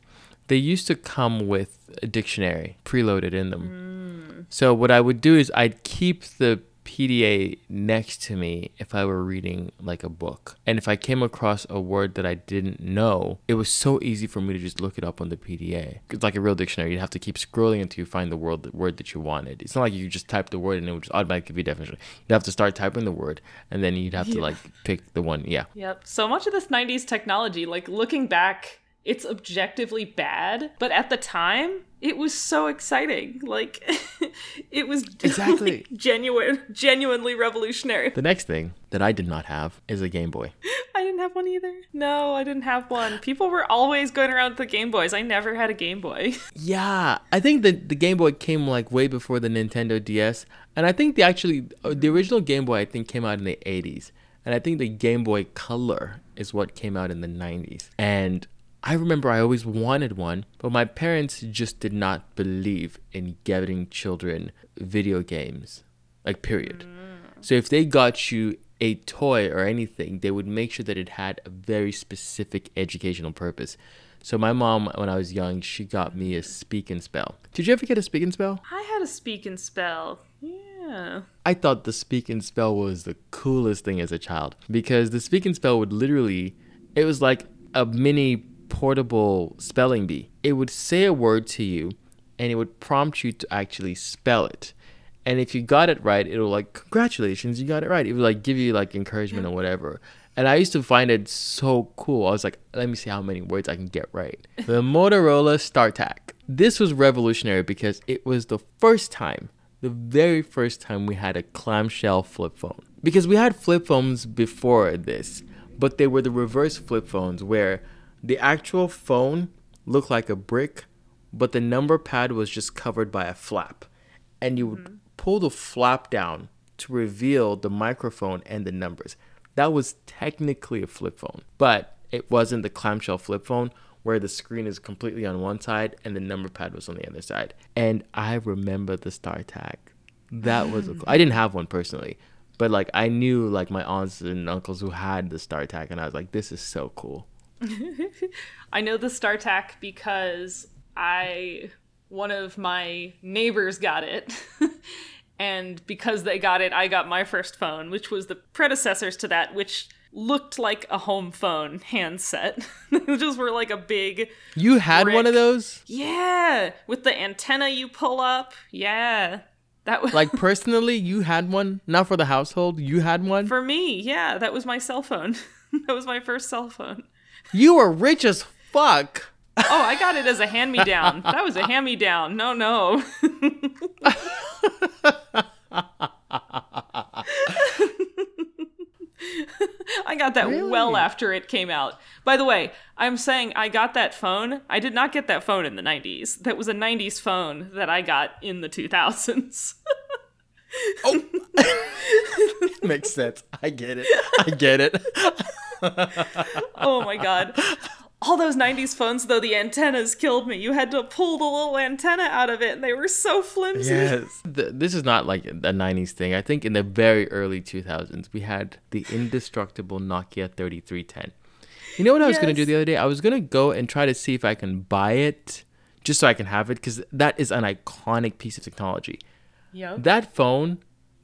they used to come with a dictionary preloaded in them. Mm. So what I would do is I'd keep the PDA next to me if I were reading like a book. And if I came across a word that I didn't know, it was so easy for me to just look it up on the PDA. It's like a real dictionary. You'd have to keep scrolling until you find the word, the word that you wanted. It's not like you just type the word and it would just automatically give you a definition. You'd have to start typing the word and then you'd have to like pick the one. Yeah. Yep. So much of this 90s technology, like looking back, it's objectively bad, but at the time, it was so exciting. Like it was Exactly. like, genuine genuinely revolutionary. The next thing that I did not have is a Game Boy. I didn't have one either. No, I didn't have one. People were always going around with the Game Boys. I never had a Game Boy. Yeah, I think the the Game Boy came like way before the Nintendo DS, and I think the actually uh, the original Game Boy I think came out in the 80s, and I think the Game Boy Color is what came out in the 90s. And I remember I always wanted one, but my parents just did not believe in getting children video games, like period. Mm. So if they got you a toy or anything, they would make sure that it had a very specific educational purpose. So my mom, when I was young, she got me a speak and spell. Did you ever get a speak and spell? I had a speak and spell. Yeah. I thought the speak and spell was the coolest thing as a child because the speak and spell would literally, it was like a mini portable spelling bee. It would say a word to you and it would prompt you to actually spell it. And if you got it right, it'll like, congratulations, you got it right. It would like give you like encouragement or whatever. And I used to find it so cool. I was like, let me see how many words I can get right. The Motorola StarTAC. This was revolutionary because it was the first time the very first time we had a clamshell flip phone. Because we had flip phones before this, but they were the reverse flip phones where the actual phone looked like a brick, but the number pad was just covered by a flap. And you would hmm. pull the flap down to reveal the microphone and the numbers. That was technically a flip phone, but it wasn't the clamshell flip phone where the screen is completely on one side and the number pad was on the other side. And I remember the star StarTAC. That was I didn't have one personally, but like I knew like my aunts and uncles who had the star StarTAC, and I was like, this is so cool. I know the StarTAC because I one of my neighbors got it. and because they got it, I got my first phone, which was the predecessors to that, which looked like a home phone handset. They just were like a big You had one of those? yeah, with the antenna you pull up. Yeah. That was Like personally, you had one? Not for the household, you had one? for me. Yeah, that was my cell phone. that was my first cell phone. You were rich as fuck. Oh, I got it as a hand me down. That was a hand me down. No, no. I got that well after it came out. By the way, I'm saying I got that phone. I did not get that phone in the 90s. That was a 90s phone that I got in the 2000s. Oh, makes sense. I get it. I get it. Oh my god. All those 90s phones, though, the antennas killed me. You had to pull the little antenna out of it, and they were so flimsy. Yes. Th- this is not like a 90s thing. I think in the very early 2000s, we had the indestructible Nokia 3310. You know what I was going to do the other day? I was going to go and try to see if I can buy it just so I can have it because that is an iconic piece of technology. Yep. That phone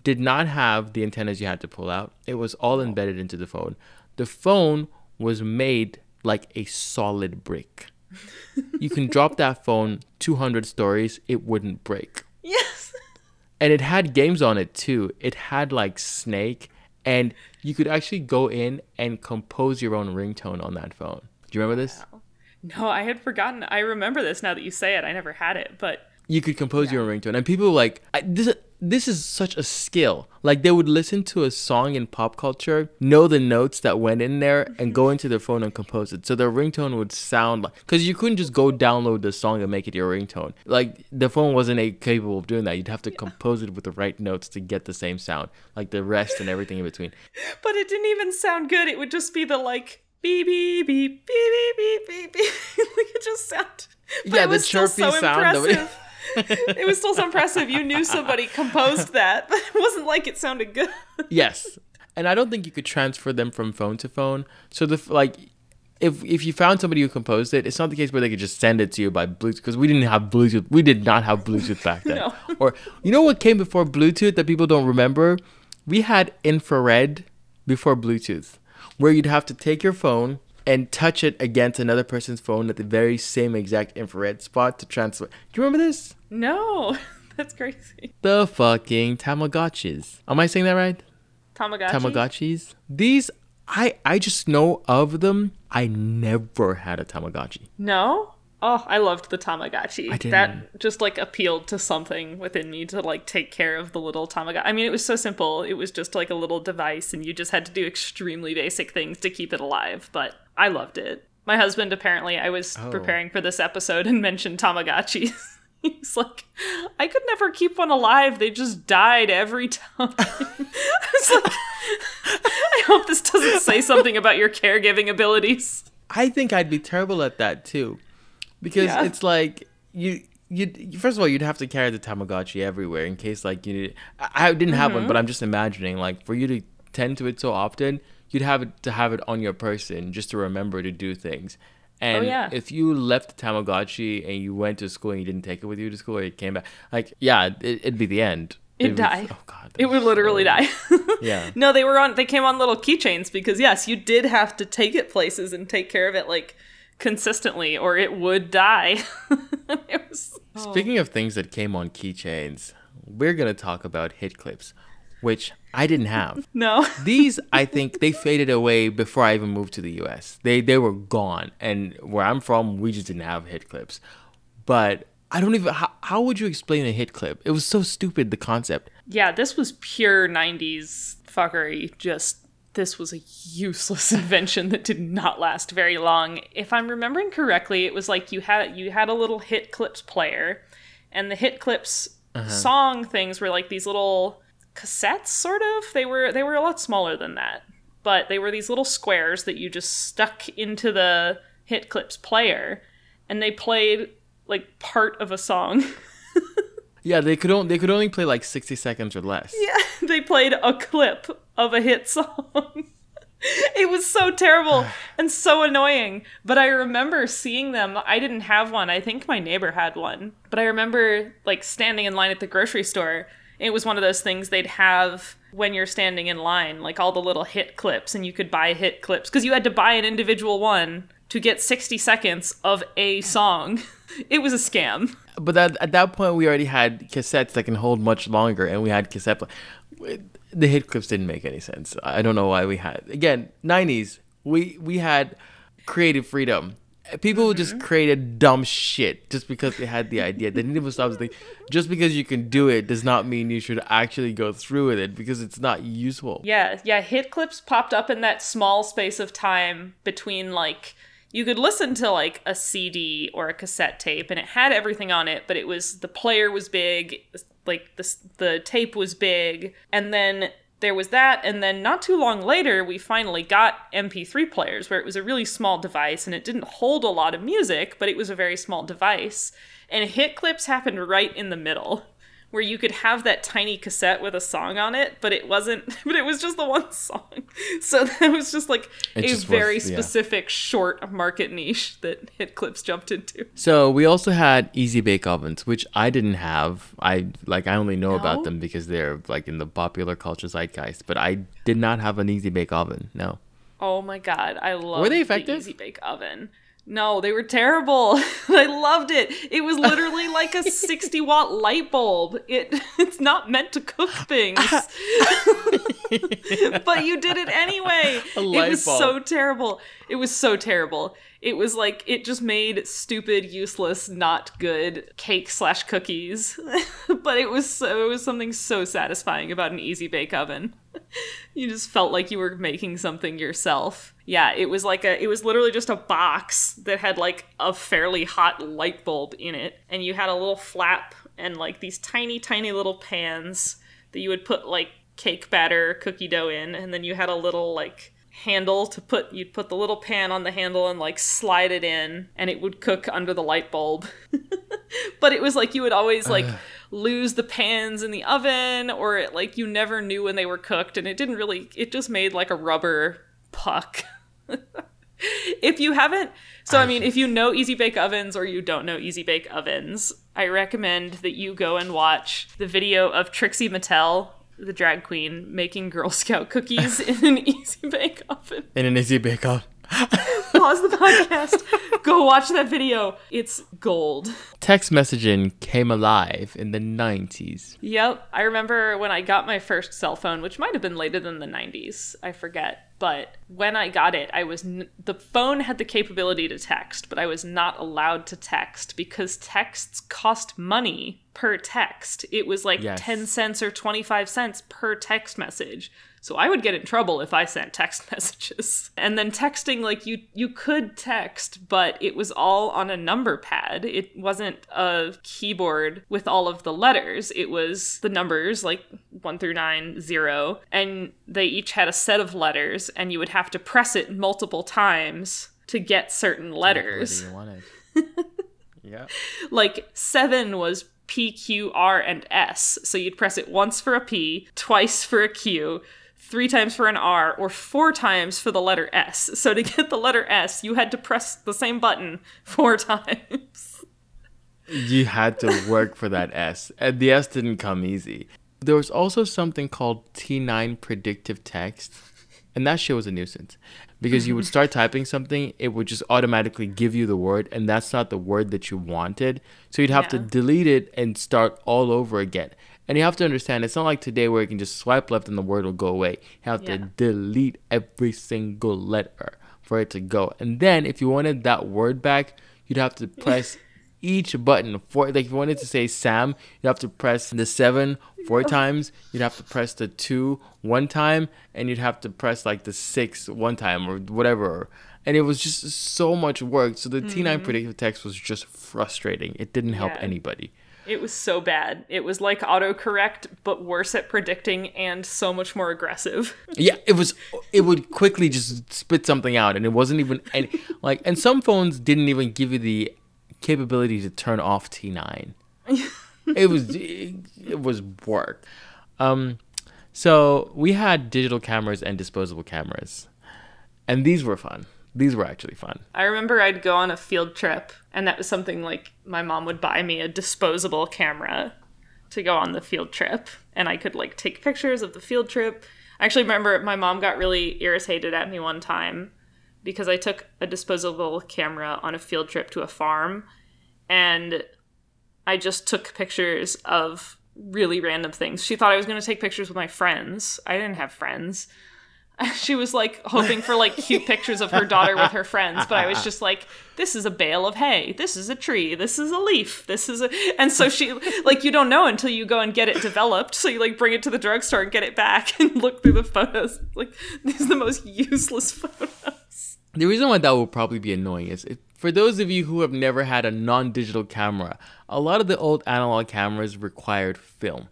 did not have the antennas you had to pull out. It was all embedded into the phone. The phone was made like a solid brick. you can drop that phone 200 stories, it wouldn't break. yes. And it had games on it too. It had like Snake, and you could actually go in and compose your own ringtone on that phone. Do you remember this? No, I had forgotten. I remember this now that you say it. I never had it, but you could compose yeah. your own ringtone. And people like I, this. This is such a skill. Like they would listen to a song in pop culture, know the notes that went in there, and mm-hmm. go into their phone and compose it. So their ringtone would sound like because you couldn't just go download the song and make it your ringtone. Like the phone wasn't capable of doing that. You'd have to yeah. compose it with the right notes to get the same sound, like the rest and everything in between. But it didn't even sound good. It would just be the like beep beep beep beep beep beep beep. like it just sounded. Yeah, the chirpy so sound. Impressive. it was still so impressive. You knew somebody composed that, but it wasn't like it sounded good. Yes, and I don't think you could transfer them from phone to phone. So the like, if if you found somebody who composed it, it's not the case where they could just send it to you by Bluetooth because we didn't have Bluetooth. We did not have Bluetooth back then. No. Or you know what came before Bluetooth that people don't remember? We had infrared before Bluetooth, where you'd have to take your phone and touch it against another person's phone at the very same exact infrared spot to transfer. Do you remember this? No, that's crazy. The fucking Tamagotchis. Am I saying that right? Tamagotchi. Tamagotchis. These I I just know of them. I never had a Tamagotchi. No. Oh, I loved the Tamagotchi. I didn't. That just like appealed to something within me to like take care of the little Tamagotchi. I mean, it was so simple. It was just like a little device, and you just had to do extremely basic things to keep it alive. But I loved it. My husband apparently, I was Oh. preparing for this episode and mentioned Tamagotchis. He's like, I could never keep one alive. They just died every time. I was like, I hope this doesn't say something about your caregiving abilities. I think I'd be terrible at that too, because Yeah. it's like you. You first of all, you'd have to carry the Tamagotchi everywhere in case like you. I I didn't have one, mm-hmm. but I'm just imagining like for you to tend to it so often, you'd have it to have it on your person just to remember to do things. And oh, yeah. if you left the Tamagotchi and you went to school and you didn't take it with you to school, or it came back, like yeah, it, it'd be the end. It'd was- die. Oh god, It would literally die. Yeah. No, they were on. They came on little keychains because yes, you did have to take it places and take care of it like consistently, or it would die. it was. Speaking of things that came on keychains, we're gonna talk about hit clips, which I didn't have. No. These, I think, they faded away before I even moved to the U.S. They they were gone, and where I'm from, we just didn't have hit clips. But I don't even. How, how would you explain a hit clip? It was so stupid the concept. Yeah, this was pure '90s fuckery. Just this was a useless invention that did not last very long. If I'm remembering correctly, it was like you had you had a little hit clips player, and the hit clips uh-huh. song things were like these little cassettes, sort of. They were they were a lot smaller than that, but they were these little squares that you just stuck into the hit clips player, and they played like part of a song. Yeah, they could only they could only play like 60 seconds or less. Yeah, they played a clip of a hit song. it was so terrible and so annoying. But I remember seeing them. I didn't have one. I think my neighbor had one. But I remember like standing in line at the grocery store. It was one of those things they'd have when you're standing in line, like all the little hit clips, and you could buy hit clips because you had to buy an individual one to get 60 seconds of a song. It was a scam. But that, at that point, we already had cassettes that can hold much longer, and we had cassette. The hit clips didn't make any sense. I don't know why we had. Again, '90s. We we had creative freedom. People would just mm-hmm. created dumb shit just because they had the idea. They didn't even stop to think. Just because you can do it does not mean you should actually go through with it because it's not useful. Yeah, yeah, hit clips popped up in that small space of time between like you could listen to like a CD or a cassette tape and it had everything on it, but it was the player was big, like the the tape was big, and then there was that, and then not too long later, we finally got MP3 players where it was a really small device and it didn't hold a lot of music, but it was a very small device. And hit clips happened right in the middle where you could have that tiny cassette with a song on it, but it wasn't, but it was just the one song. So that was just like It a just was- very yeah. specific short market niche that Hit Clips jumped into. So we also had easy bake ovens, which I didn't have. I like I only know No? about them because they're like in the popular culture zeitgeist. But I did not have an easy bake oven. No. Oh my god, I love Were they the effective? Easy Bake Oven. No, they were terrible. I loved it. It was literally like a 60 watt light bulb. It it's not meant to cook things. but you did it anyway. It was bulb. so terrible. It was so terrible. It was like it just made stupid, useless, not good cake slash cookies. but it was so, it was something so satisfying about an easy bake oven. you just felt like you were making something yourself. Yeah, it was like a it was literally just a box that had like a fairly hot light bulb in it. And you had a little flap and like these tiny tiny little pans that you would put like cake batter, cookie dough in. And then you had a little like handle to put you'd put the little pan on the handle and like slide it in and it would cook under the light bulb. but it was like you would always like lose the pans in the oven or it, like you never knew when they were cooked. And it didn't really it just made like a rubber puck if you haven't so i mean if you know easy bake ovens or you don't know easy bake ovens i recommend that you go and watch the video of trixie mattel the drag queen making girl scout cookies in an easy bake oven In an easy bake oven. pause the podcast go watch that video it's gold Text messaging came alive in the 90s. Yep. I remember when I got my first cell phone, which might have been later than the 90s. I forget. But when I got it, I was n- the phone had the capability to text, but I was not allowed to text because texts cost money per text. It was like Yes. 10 cents or 25 cents per text message. So I would get in trouble if I sent text messages. And then texting like you you could text, but it was all on a number pad. It wasn't a keyboard with all of the letters. It was the numbers like 1 through 9, 0, and they each had a set of letters and you would have to press it multiple times to get certain letters. Whether you wanted. yeah. Like 7 was P, Q, R, and S. So you'd press it once for a P, twice for a Q, three times for an R, or four times for the letter S. So to get the letter S, you had to press the same button four times. You had to work for that S. And the S didn't come easy. There was also something called T9 predictive text. And that shit was a nuisance. Because you would start typing something, it would just automatically give you the word, and that's not the word that you wanted. So you'd have to delete it and start all over again. And you have to understand, it's not like today where you can just swipe left and the word will go away. You have to delete every single letter for it to go. And then if you wanted that word back, you'd have to press each button for like if you wanted to say Sam, you'd have to press the seven four times, you'd have to press the two one time, and you'd have to press like the six one time or whatever. And it was just so much work. So the T9 mm-hmm. predictive text was just frustrating. It didn't help Yeah. anybody. It was so bad. It was like autocorrect, but worse at predicting and so much more aggressive. Yeah, it was. It would quickly just spit something out, and it wasn't even any like. And some phones didn't even give you the capability to turn off T9. it was it, it was work. Um, so we had digital cameras and disposable cameras, and these were fun. These were actually fun. I remember I'd go on a field trip, and that was something like my mom would buy me a disposable camera to go on the field trip, and I could like take pictures of the field trip. I actually remember my mom got really irritated at me one time because I took a disposable camera on a field trip to a farm, and I just took pictures of really random things. She thought I was going to take pictures with my friends. I didn't have friends. She was like hoping for like cute pictures of her daughter with her friends, but I was just like, this is a bale of hay. This is a tree. This is a leaf. This is a. And so she, like, you don't know until you go and get it developed. So you like bring it to the drugstore and get it back and look through the photos. Like, these are the most useless photos. The reason why that will probably be annoying is if For those of you who have never had a non digital camera, a lot of the old analog cameras required film.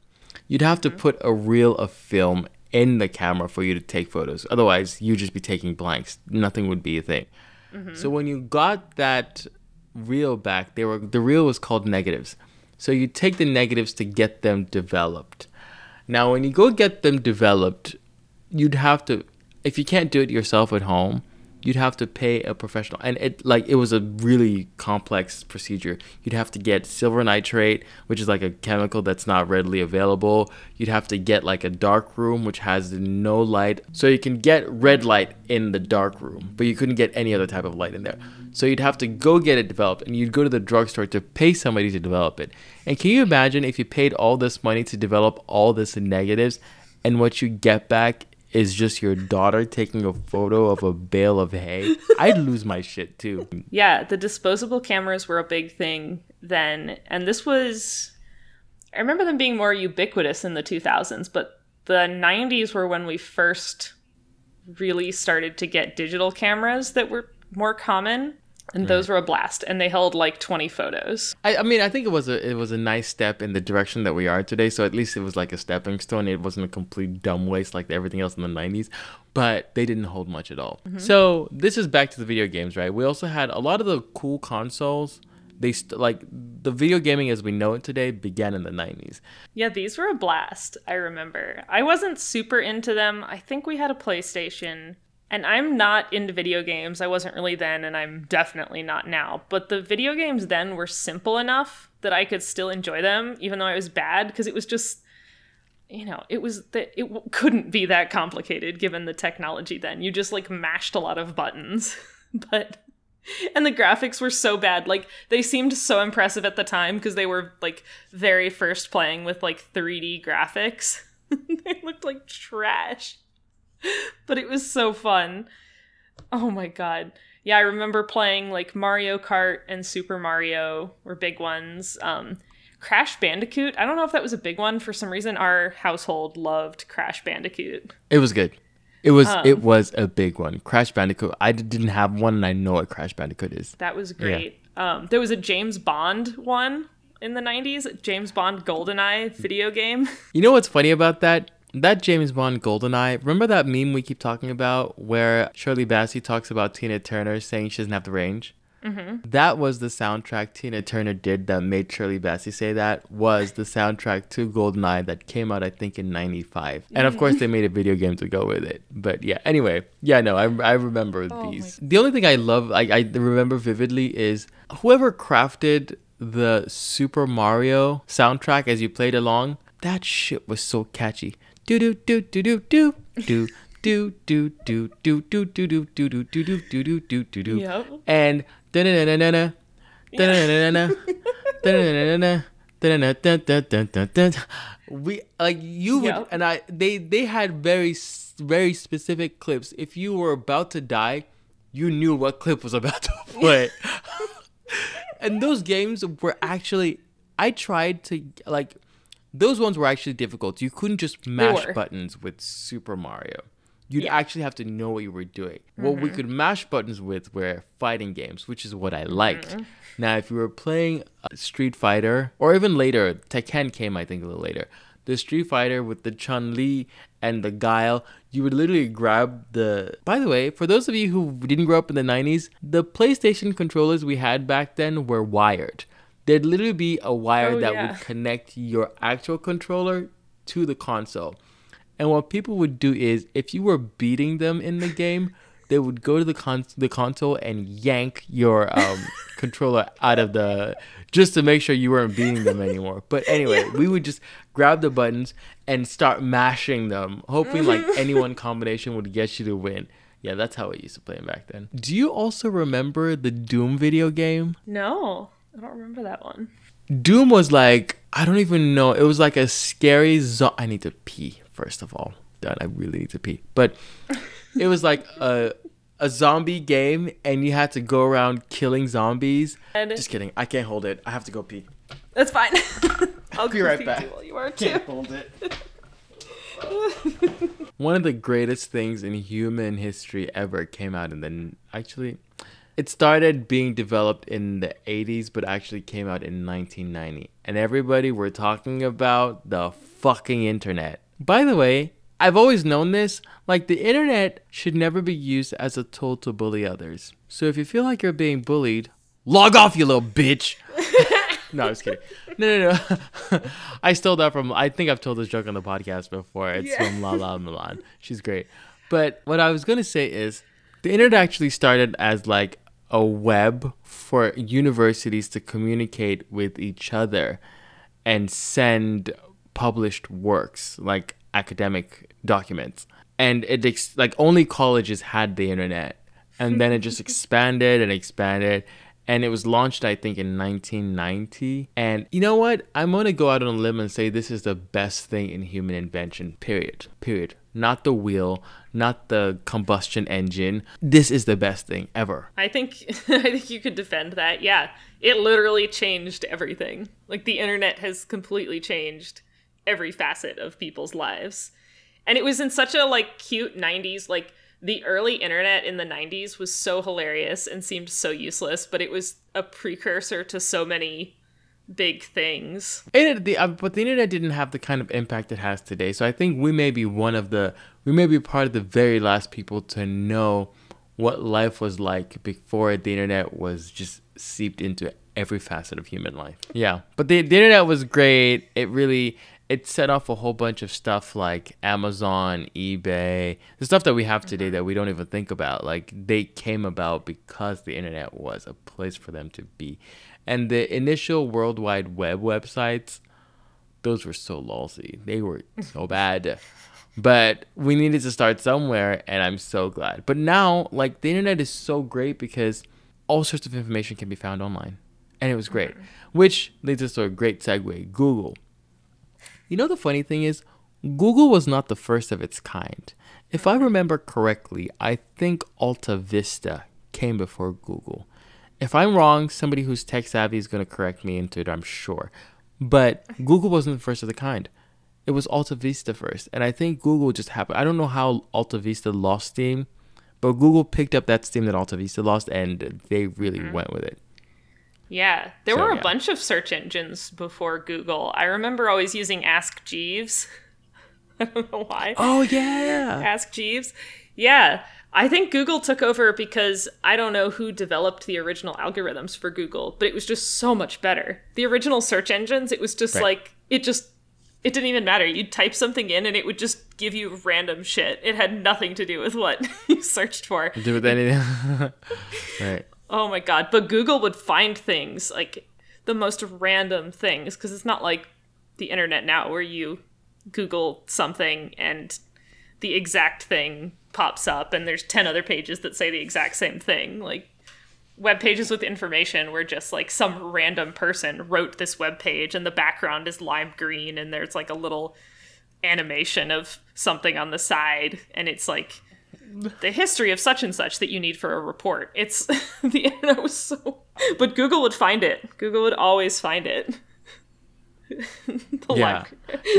You'd have to mm-hmm. put a reel of film in the camera for you to take photos. Otherwise, you'd just be taking blanks. Nothing would be a thing. Mm-hmm. So when you got that reel back, they were the reel was called negatives. So you take the negatives to get them developed. Now, when you go get them developed, you'd have to, if you can't do it yourself at home, you'd have to pay a professional. And it like it was a really complex procedure. You'd have to get silver nitrate, which is like a chemical that's not readily available. You'd have to get like a dark room, which has no light. So you can get red light in the dark room, but you couldn't get any other type of light in there. So you'd have to go get it developed, and you'd go to the drugstore to pay somebody to develop it. And can you imagine if you paid all this money to develop all this negatives, and what you get back is just your daughter taking a photo of a bale of hay? I'd lose my shit too. Yeah, the disposable cameras were a big thing then, and this was. I remember them being more ubiquitous in the 2000s, but the 90s were when we first really started to get digital cameras that were more common, and those were a blast, and they held like 20 photos. I, I mean, I think it was a it was a nice step in the direction that we are today. So at least it was like a stepping stone. It wasn't a complete dumb waste like everything else in the '90s, but they didn't hold much at all. Mm-hmm. So this is back to the video games, right? We also had a lot of the cool consoles. They st- like the video gaming as we know it today began in the '90s. Yeah, these were a blast, I remember. I wasn't super into them. I think we had a PlayStation, and I'm not into video games. I wasn't really then, and I'm definitely not now. But the video games then were simple enough that I could still enjoy them, even though I was bad, because it was just. You know, it was that it w- couldn't be that complicated given the technology then. You just like mashed a lot of buttons. but and the graphics were so bad. Like they seemed so impressive at the time because they were like very first playing with like 3D graphics. they looked like trash. But it was so fun. Oh my god. Yeah, I remember playing like Mario Kart and Super Mario were big ones. Um Crash Bandicoot. I don't know if that was a big one for some reason our household loved Crash Bandicoot. It was good. It was it was a big one. Crash Bandicoot. I didn't have one, and I know what Crash Bandicoot is. That was great. Um, there was a James Bond one in the 90s, James Bond GoldenEye video game. You know what's funny about that? That James Bond GoldenEye. Remember that meme we keep talking about where Shirley Bassey talks about Tina Turner saying she doesn't have the range? Mm-hmm. That was the soundtrack Tina Turner did that made Shirley Bassey say that. Was the soundtrack to GoldenEye that came out I think in '95, and of course they made a video game to go with it. But yeah, anyway, yeah, no, I, I remember these. The only thing I love, I, I remember vividly, is whoever crafted the Super Mario soundtrack as you played along. That shit was so catchy. Do do do do do do do. Do do do do do do do do do do do do do do do do Yep. and da na na na na da na na na da na na na na we like you would Yep. and I they they had very very specific clips. If you were about to die, you knew what clip was about to play. and those games were actually I tried to like those ones were actually difficult. You couldn't just mash buttons with Super Mario. You'd Yeah. actually have to know what you were doing. What we could mash buttons with were fighting games, which is what I liked. Now, if you were playing uh, Street Fighter, or even later, Tekken came, I think, a little later. The Street Fighter with the Chun Li and the Guile, you would literally grab the. By the way, for those of you who didn't grow up in the 90s, the PlayStation controllers we had back then were wired. There'd literally be a wire Oh, that yeah. would connect your actual controller to the console. And what people would do is, if you were beating them in the game, they would go to the con- the console and yank your um, controller out of the just to make sure you weren't beating them anymore. But anyway, we would just grab the buttons and start mashing them, hoping like any one combination would get you to win. Yeah, that's how I used to play them back then. Do you also remember the Doom video game? No, I don't remember that one. Doom was like I don't even know. It was like a scary. Zo- I need to pee first of all. Done. I really need to pee. But it was like a a zombie game, and you had to go around killing zombies. And Just kidding. I can't hold it. I have to go pee. that's fine. I'll Be right back. While you are too. hold it. One of the greatest things in human history ever came out in the actually It started being developed in the 80s, but actually came out in 1990. And everybody were talking about the fucking internet. By the way, I've always known this. Like, the internet should never be used as a tool to bully others. So if you feel like you're being bullied, log off, you little bitch. no, I was kidding. No, no, no. I stole that from, I think I've told this joke on the podcast before. It's Yeah. from Lala Milan. She's great. But what I was going to say is the internet actually started as like a web for universities to communicate with each other and send published works like academic documents. And it ex- like only colleges had the internet. And then it just expanded and expanded. And it was launched i think in 1990 and you know what? I'm going to go out on a limb and say this is the best thing in human invention period. Period not the wheel not the combustion engine this is the best thing ever I think I think you could defend that. Yeah. It literally changed everything. Like the internet has completely changed every facet of people's lives. And it was in such a like cute 90s like the early internet in the 90s was so hilarious and seemed so useless, but it was a precursor to so many big things. Internet, the, uh, but the internet didn't have the kind of impact it has today. So I think we may be one of the, we may be part of the very last people to know what life was like before the internet was just seeped into every facet of human life. Yeah, but the, the internet was great. It really, it set off a whole bunch of stuff like Amazon, eBay, the stuff that we have today that we don't even think about. Like they came about because the internet was a place for them to be. And the initial World Wide Web websites, those were so lousy. They were so bad. But we needed to start somewhere, and I'm so glad. But now, like, the internet is so great because all sorts of information can be found online. And it was mm-hmm. great. Which leads us to a great segue Google. You know, the funny thing is, Google was not the first of its kind. If I mm-hmm. remember correctly, I think AltaVista came before Google. If I'm wrong, somebody who's tech savvy is going to correct me into it, I'm sure. But Google wasn't the first of the kind. It was AltaVista first. And I think Google just happened. I don't know how AltaVista lost steam, but Google picked up that steam that AltaVista lost and they really mm-hmm. went with it. Yeah, there So, were a yeah. bunch of search engines before Google. I remember always using Ask Jeeves. I don't know why. Oh, yeah. Ask Jeeves. Yeah, I think Google took over because I don't know who developed the original algorithms for Google, but it was just so much better. The original search engines, it was just Right. like it just it didn't even matter. You'd type something in and it would just give you random shit. It had nothing to do with what you searched for. Do with anything. right. Oh my god, but Google would find things like the most random things because it's not like the internet now where you Google something and the exact thing pops up and there's 10 other pages that say the exact same thing. Like web pages with information where just like some random person wrote this web page and the background is lime green and there's like a little animation of something on the side and it's like the history of such and such that you need for a report. It's the internet was so but Google would find it. Google would always find it. The Yeah.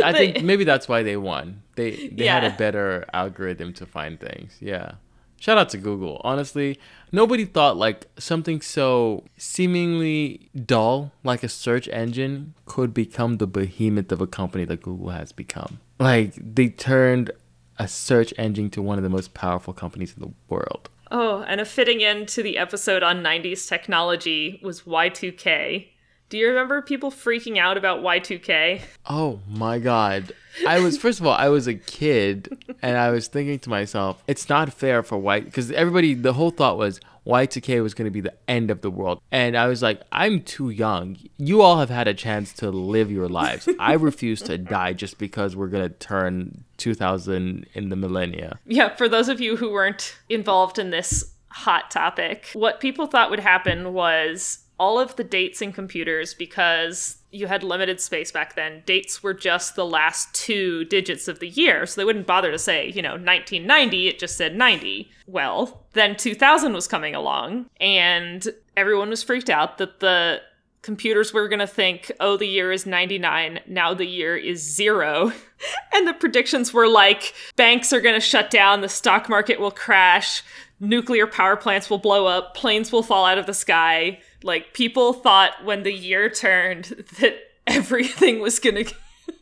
I think maybe that's why they won. They they had a better algorithm to find things. Yeah. Shout out to Google. Honestly, nobody thought like something so seemingly dull like a search engine could become the behemoth of a company that Google has become. Like they turned a search engine to one of the most powerful companies in the world. Oh, and a fitting end to the episode on 90s technology was Y2K. Do you remember people freaking out about Y2K? Oh my god. I was first of all, I was a kid and I was thinking to myself, it's not fair for white because everybody the whole thought was Y2K was going to be the end of the world. And I was like, I'm too young. You all have had a chance to live your lives. I refuse to die just because we're going to turn 2000 in the millennia. Yeah, for those of you who weren't involved in this hot topic, what people thought would happen was all of the dates in computers, because you had limited space back then, dates were just the last two digits of the year. So they wouldn't bother to say, you know, 1990, it just said 90. Well, then 2000 was coming along, and everyone was freaked out that the computers were going to think, oh, the year is 99, now the year is zero. and the predictions were like, banks are going to shut down, the stock market will crash, nuclear power plants will blow up, planes will fall out of the sky. Like, people thought when the year turned that everything was going to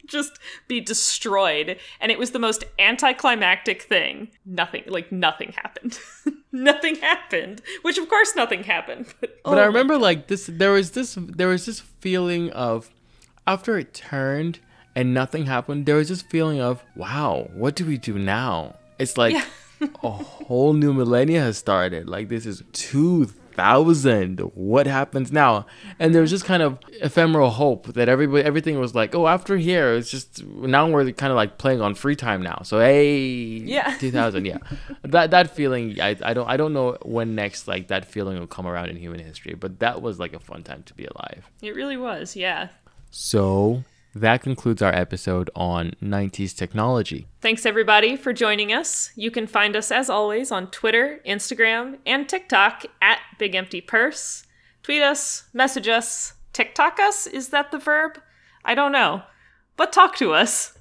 just be destroyed and it was the most anticlimactic thing nothing like nothing happened nothing happened which of course nothing happened but, But oh I my remember like this there was this there was this feeling of after it turned and nothing happened, there was this feeling of, wow, what do we do now? It's like Yeah. a whole new millennia has started. Like this is 2000. What happens now? And there was just kind of ephemeral hope that everybody everything was like, oh, after here, it's just now we're kind of like playing on free time now. So hey, Yeah. 2000, yeah. that that feeling I, I don't I don't know when next like that feeling will come around in human history, but that was like a fun time to be alive. it really was yeah So that concludes our episode on 90s technology. Thanks everybody for joining us. You can find us as always on Twitter, Instagram, and TikTok at Big Empty Purse. Tweet us, message us, TikTok us. Is that the verb? I don't know. But talk to us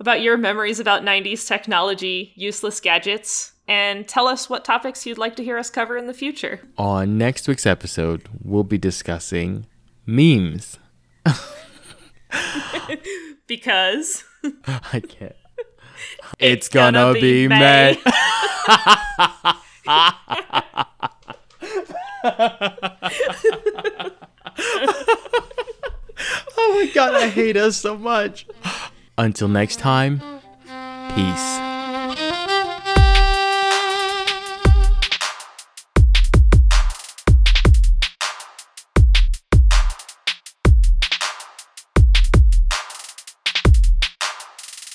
about your memories about 90s technology, useless gadgets, and tell us what topics you'd like to hear us cover in the future. On next week's episode, we'll be discussing memes. Because I can't. It's, gonna, be, met. oh my god, I hate us so much. Until next time, peace.